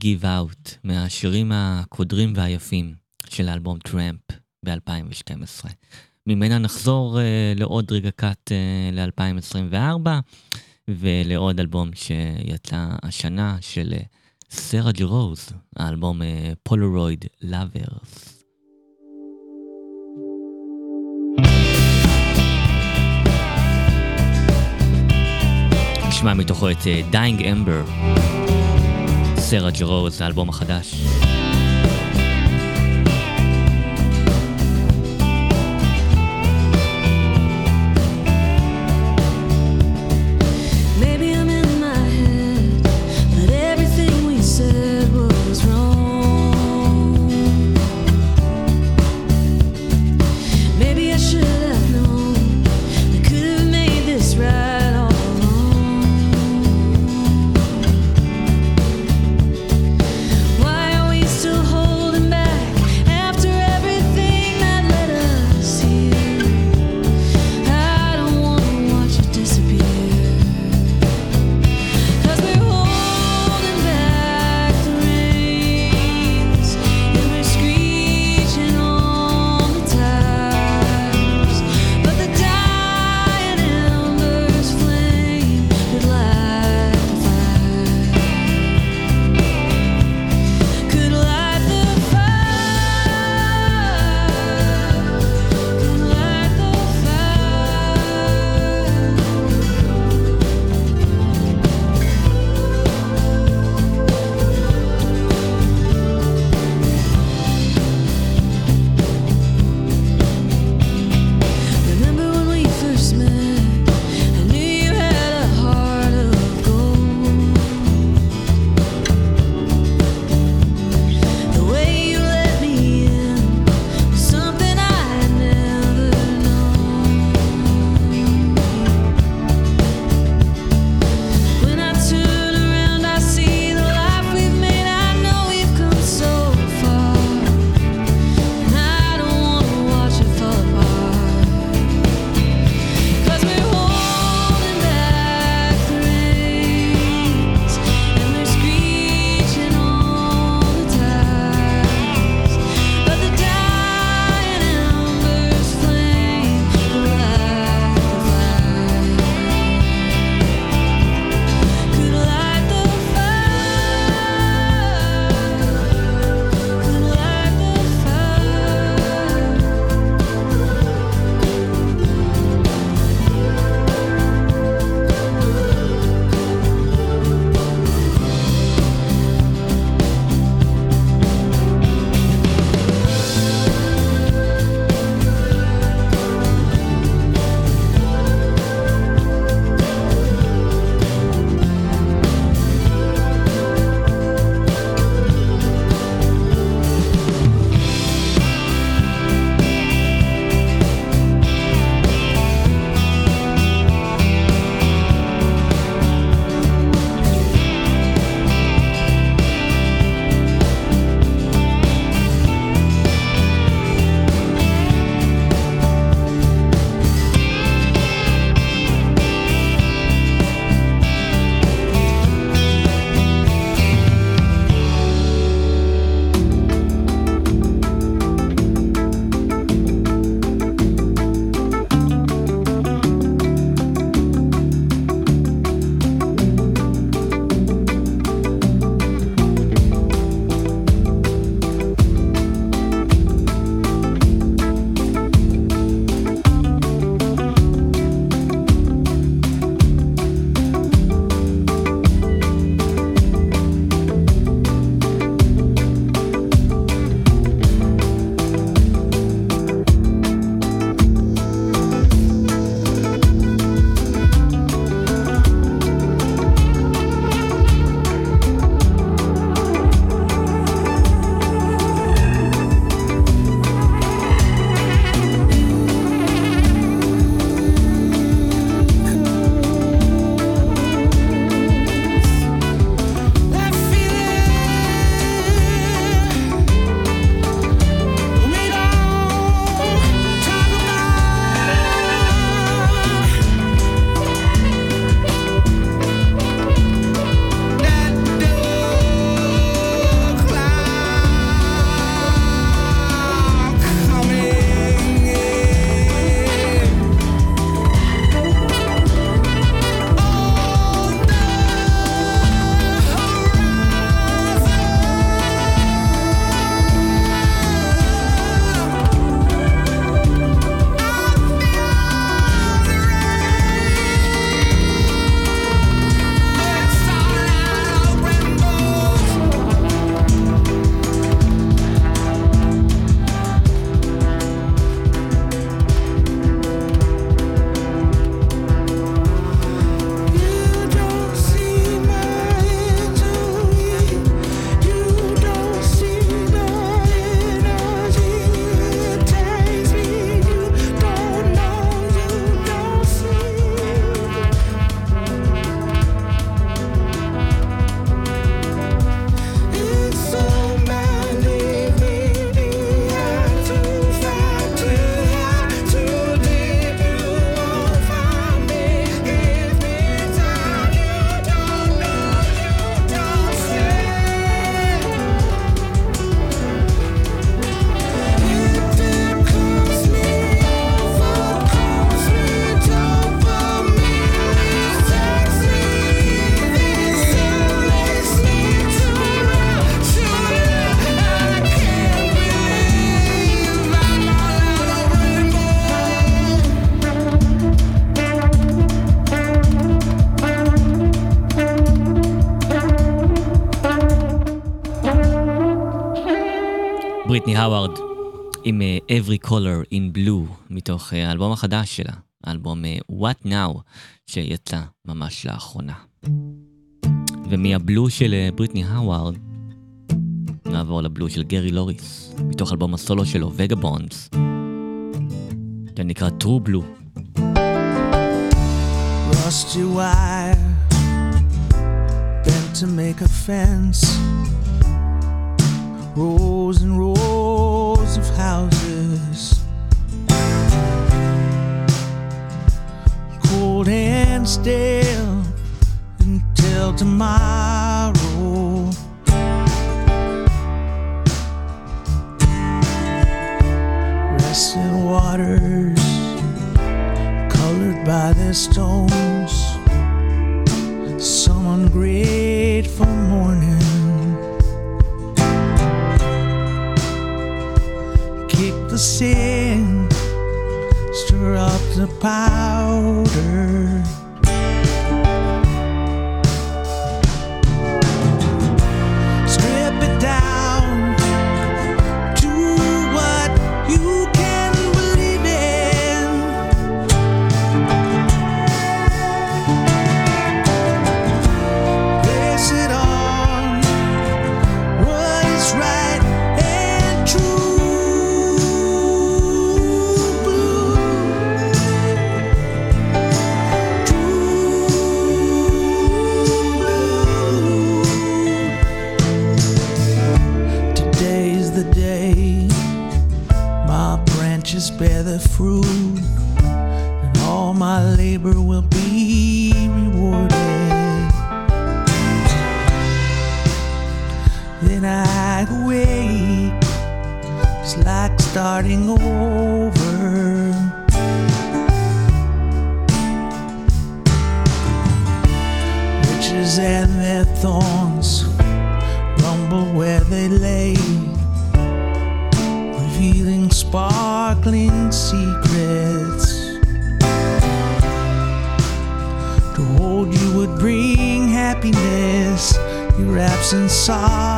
Give Out, מהשירים הקודרים והיפים של האלבום טראמפ ב-2012. ממנה נחזור uh, לעוד רגע קאט אה, uh, ל-2024, ולעוד אלבום שיצא השנה של סרה ג'י רוז, האלבום פולרויד uh, לאברס. נשמע מתוכו את אה, דיינג אמבר. סרה ג'רוז, האלבום החדש. האווארד עם אה, Every Color in Blue מתוך אה, האלבום החדש שלה, האלבום אה, What Now שיצא ממש לאחרונה. ומהבלו של בריטני האווארד נעבור לבלו של גרי לוריס מתוך אלבום הסולו שלו, וגבונדס. זה נקרא True Blue. rows and rows of houses cold and still until tomorrow rested waters colored by their stones. Some ungrateful sin, stir up the powder. Starting over. Riches and their thorns rumble where they lay, revealing sparkling secrets. To hold you would bring happiness, your absence sorrow.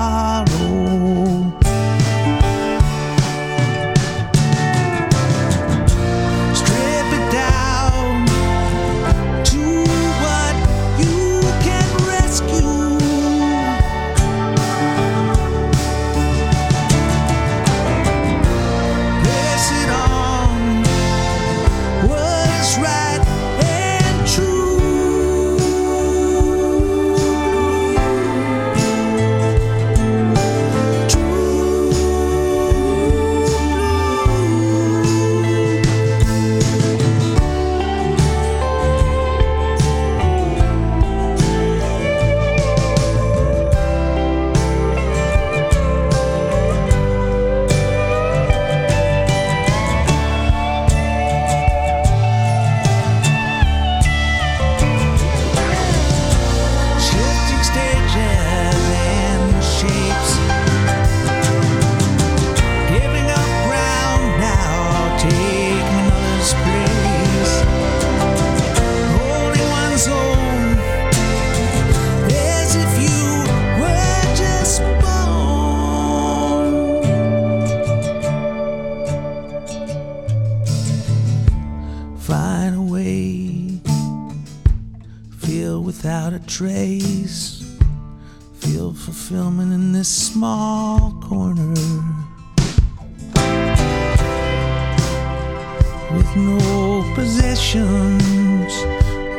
With no possessions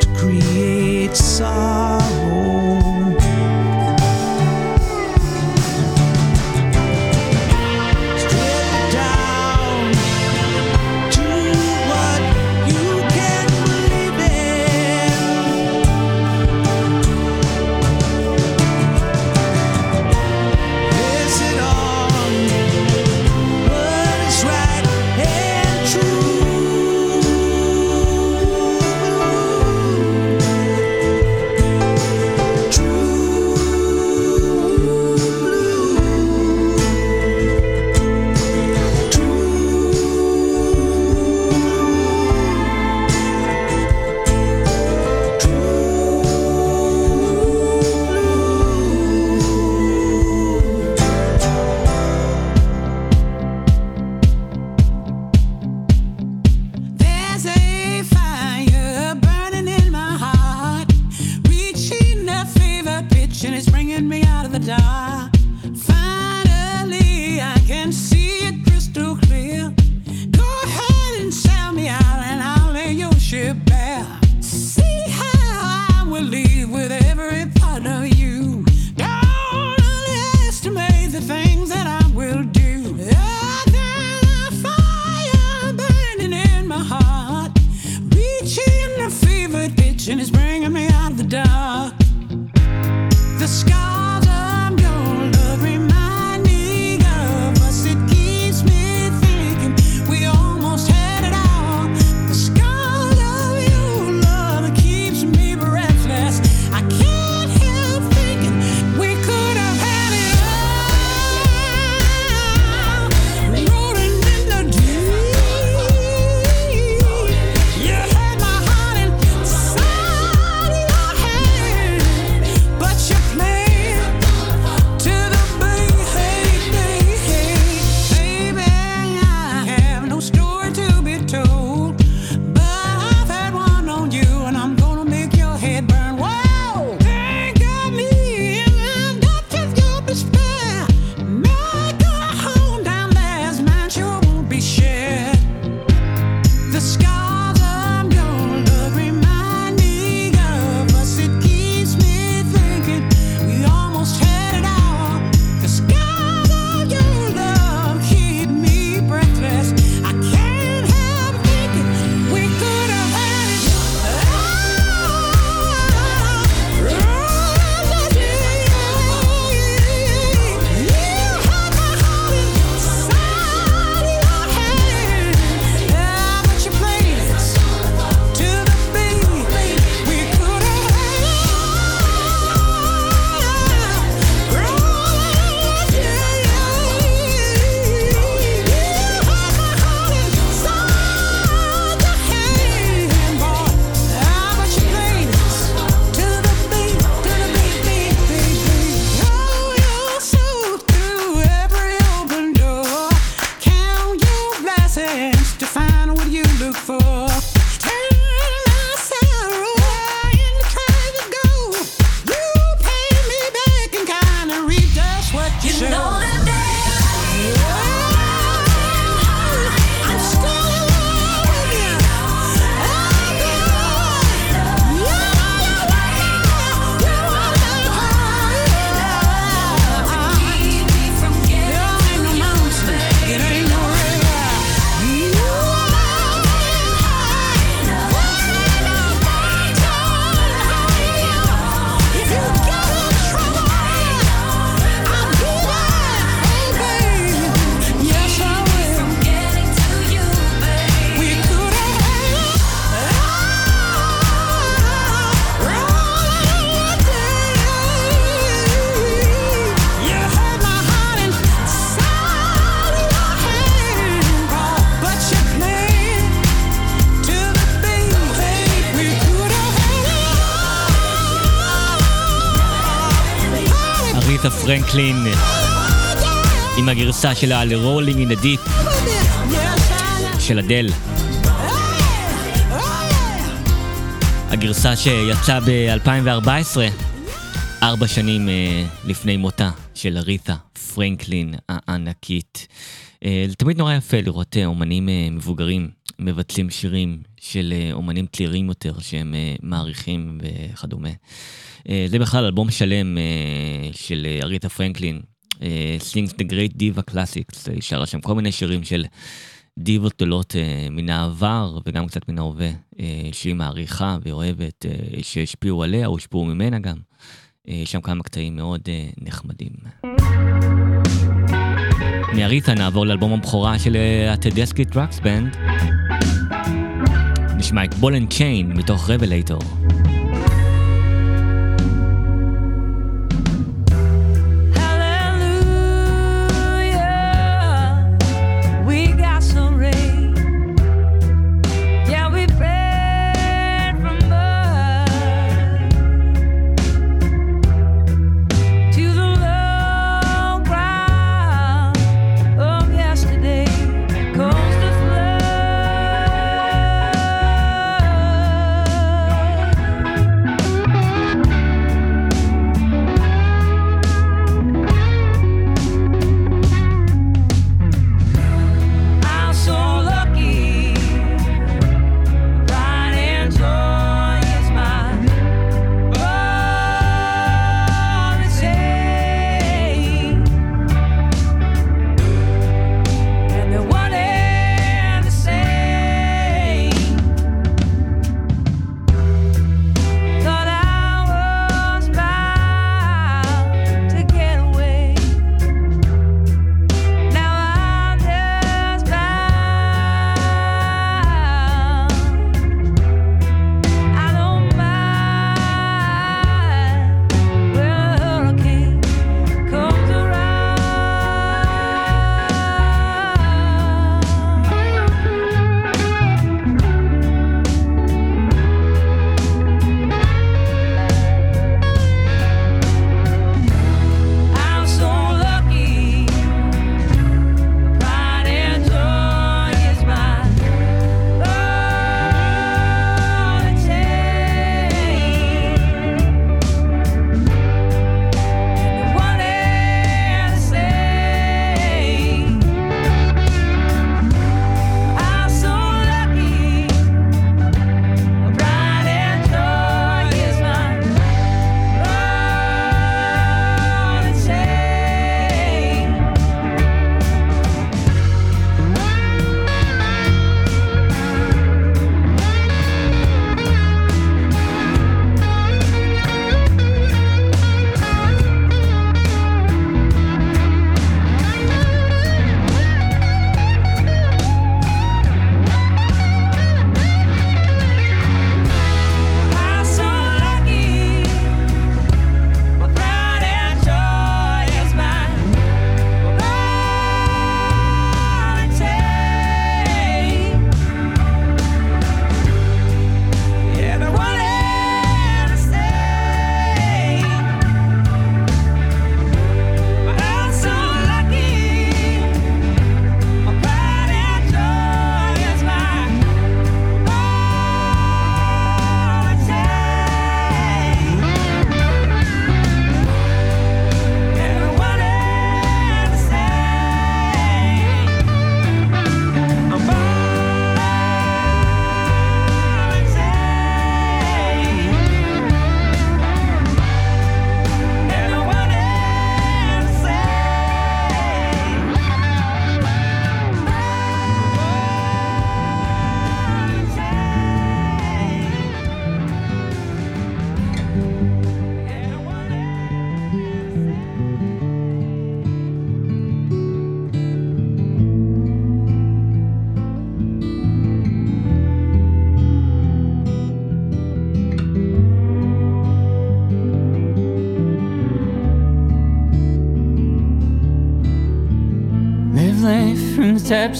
to create sorrow. פרנקלין עם הגרסה שלה על Rolling in the Deep של אדל. הגרסה שיצאה ב-2014, ארבע שנים אה, לפני מותה של אריתה פרנקלין הענקית. אה, תמיד נורא יפה לראות אה, אומנים מבוגרים מבצעים שירים של אה, אומנים צעירים יותר שהם אה, מעריכים וכדומה. אה, זה בכלל אלבום שלם של אריתה פרנקלין, Sings the Great Diva Classics, היא שרה שם כל מיני שירים של דיבות גדולות מן העבר וגם קצת מן ההווה, שהיא מעריכה ואוהבת, שהשפיעו עליה או הושפעו ממנה גם. יש שם כמה קטעים מאוד נחמדים. מאריתה נעבור לאלבום הבכורה של ה Tedeschi Trucks Band. נשמע את בולן קיין מתוך רבלייטור.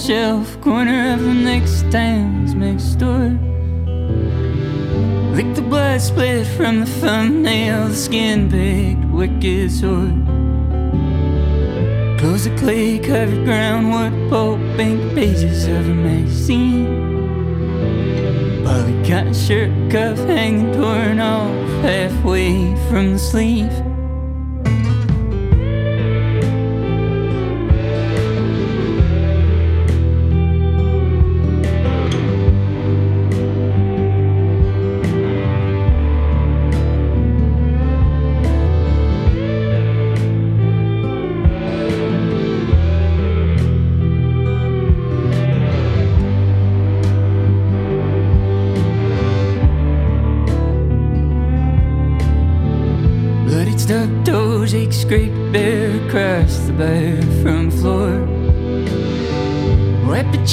Shelf, corner of the next town's next door. Lick the blood split from the thumbnail, the skin baked wicked sword. Close the clay covered ground, groundwood pulp ink pages of a magazine. Polly cotton shirt cuff hanging torn off halfway from the sleeve.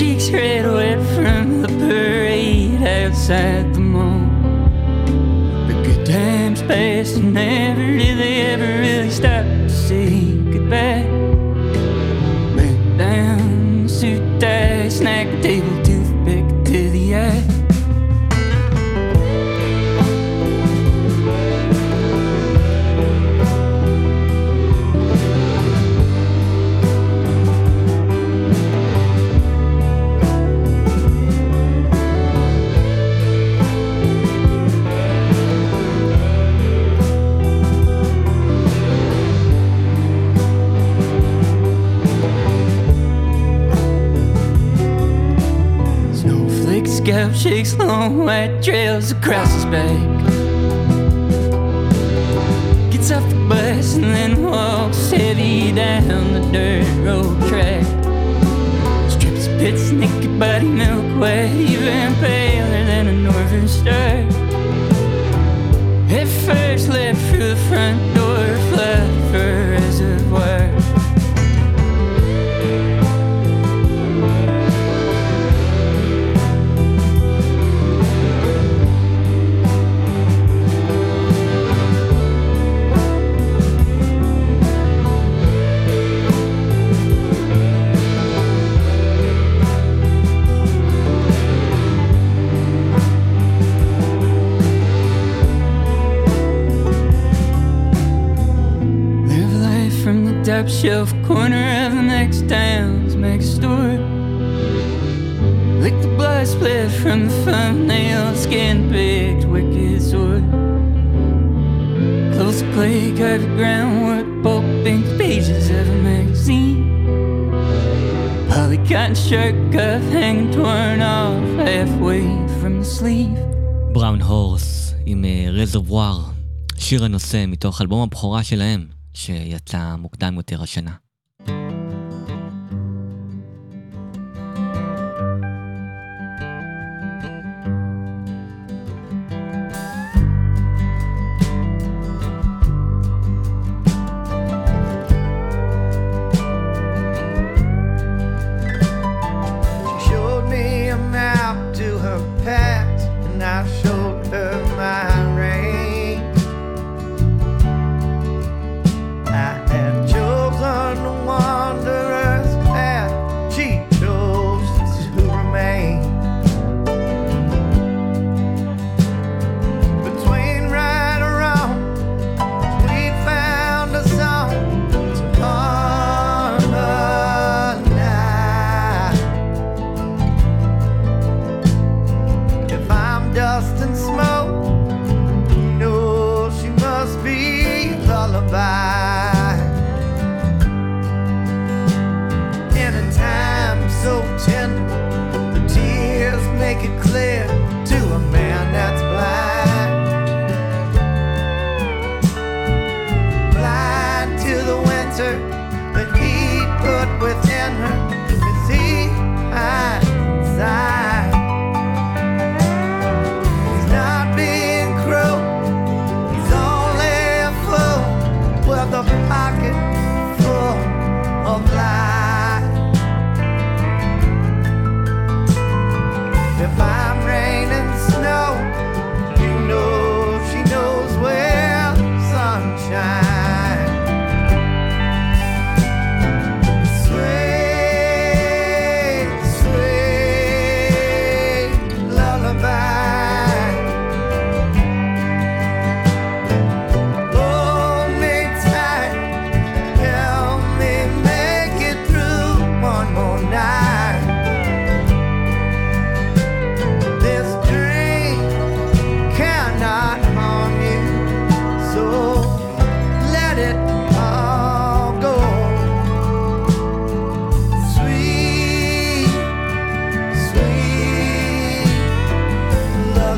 Cheeks red scalp shakes long white trails across his back. Gets off the bus and then walks heavy down the dirt road track. Strips pits naked body milk white, even paler than a northern star. Head first left through the front door, top shelf corner of the next town's next store. Lick the blood split from the thumbnail, skin baked wicked sword. Close clay covered groundwork, pulp ink pages of a magazine. Polly cotton shirt cuff hanging torn off halfway from the sleeve. בראון הורס עם רזרבואר, שיר הנושא מתוך אלבום הבכורה שלהם, שיצא מוקדם יותר השנה.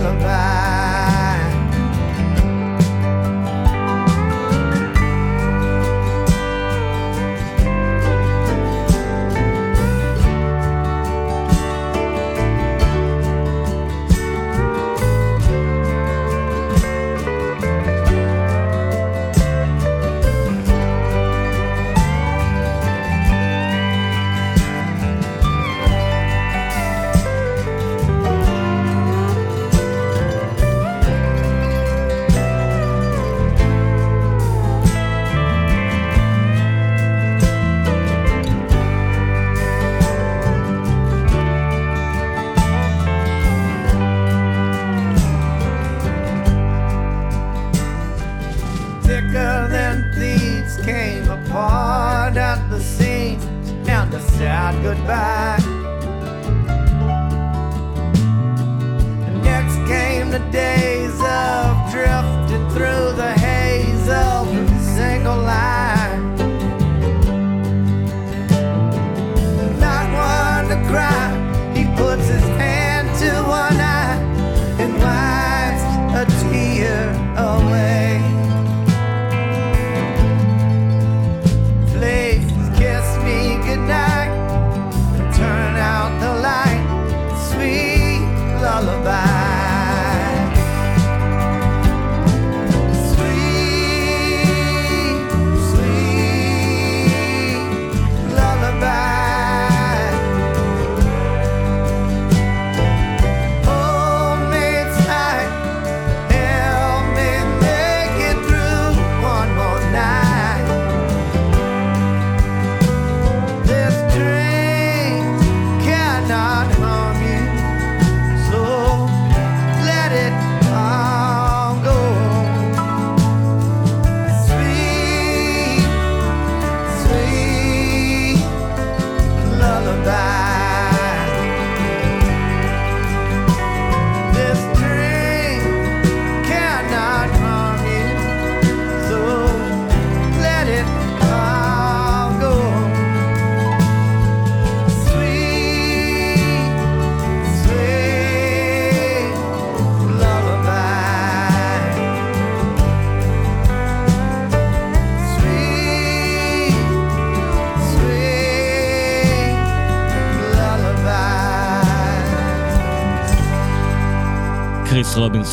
lullaby.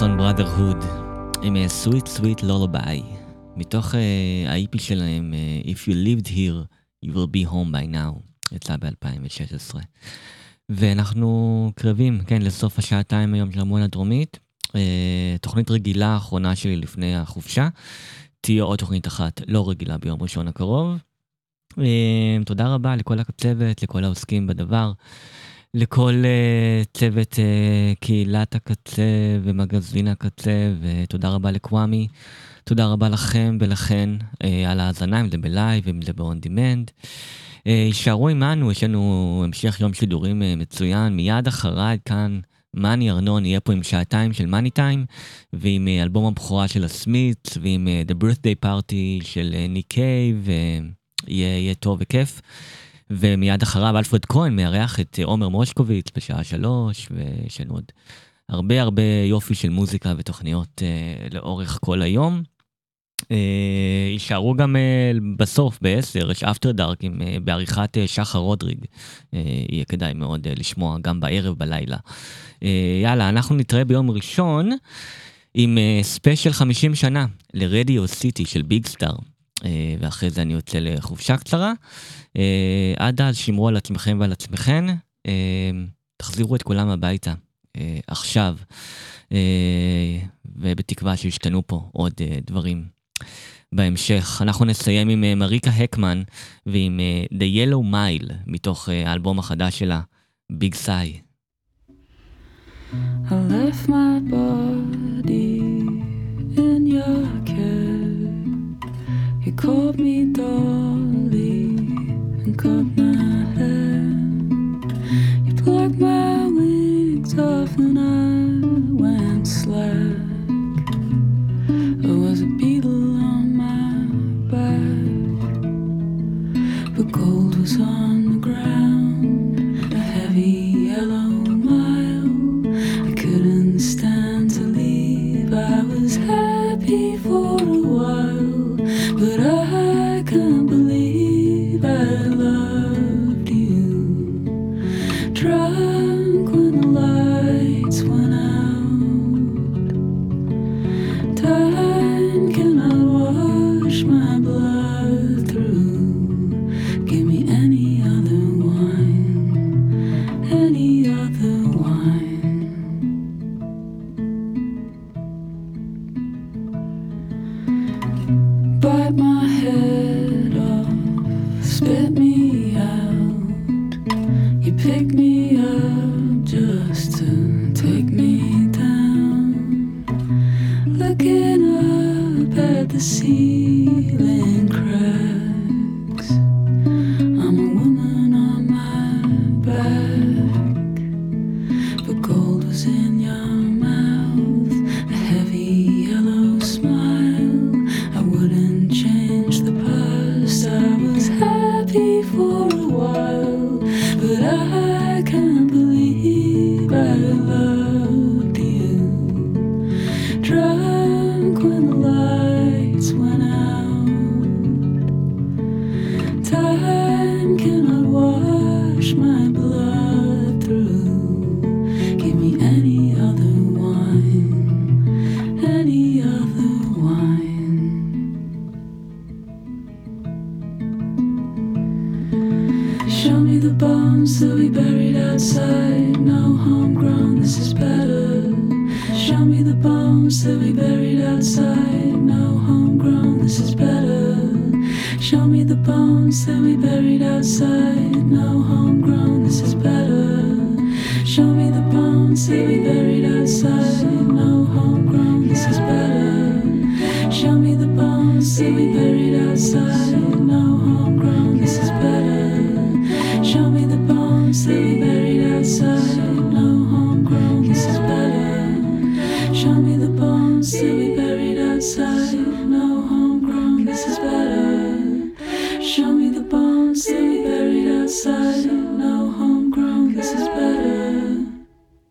קריס רובינסון בראדרהוד עם אה, סוויט סוויט לולוביי מתוך ה-IP שלהם אה, If you lived here you will be home by now יצא ב-2016. ואנחנו קרבים כן לסוף השעתיים היום של המון הדרומית. אה, תוכנית רגילה האחרונה שלי לפני החופשה תהיה עוד תוכנית אחת לא רגילה ביום ראשון הקרוב. אה, תודה רבה לכל הצוות לכל העוסקים בדבר לכל אה, צוות אה, קהילת הקצה ומגזין הקצה, ותודה רבה לקוואמי. תודה רבה לכם ולכן אה, על ההאזנה, אם זה ב live, אם זה ב-on demand. אה, הישארו עמנו, יש לנו המשך יום שידורים אה, מצוין. מיד אחריי כאן מאני ארנון יהיה פה עם שעתיים של Money Time, ועם אה, אלבום הבכורה של הסמית'ס, ועם אה, The Birthday Party של אה, ניק קייב, ויהיה יהיה טוב וכיף. ומיד אחריו אלפרד כהן מארח את עומר מושקוביץ בשעה שלוש, ויש לנו עוד הרבה הרבה יופי של מוזיקה ותוכניות אה, לאורך כל היום. אה, הישארו גם אה, בסוף בעשר, יש After Dark עם, אה, בעריכת אה, שחר רודריג, אה, יהיה כדאי מאוד אה, לשמוע גם בערב בלילה. אה, יאללה, אנחנו נתראה ביום ראשון עם אה, ספיישל 50 שנה לרדיו סיטי של ביג סטאר. אה, ואחרי זה אני יוצא לחופשה קצרה. אה, עד אז שמרו על עצמכם ועל עצמכן, אה, תחזירו את כולם הביתה עכשיו, ובתקווה שישתנו פה עוד דברים. בהמשך אנחנו נסיים עם מריקה הקמן ועם The Yellow Mile מתוך האלבום החדש שלה, ביג סאי. I left my body You called me dolly and cut my hair. You plucked my wings off and I went slack. I was a beetle on my back, but gold was on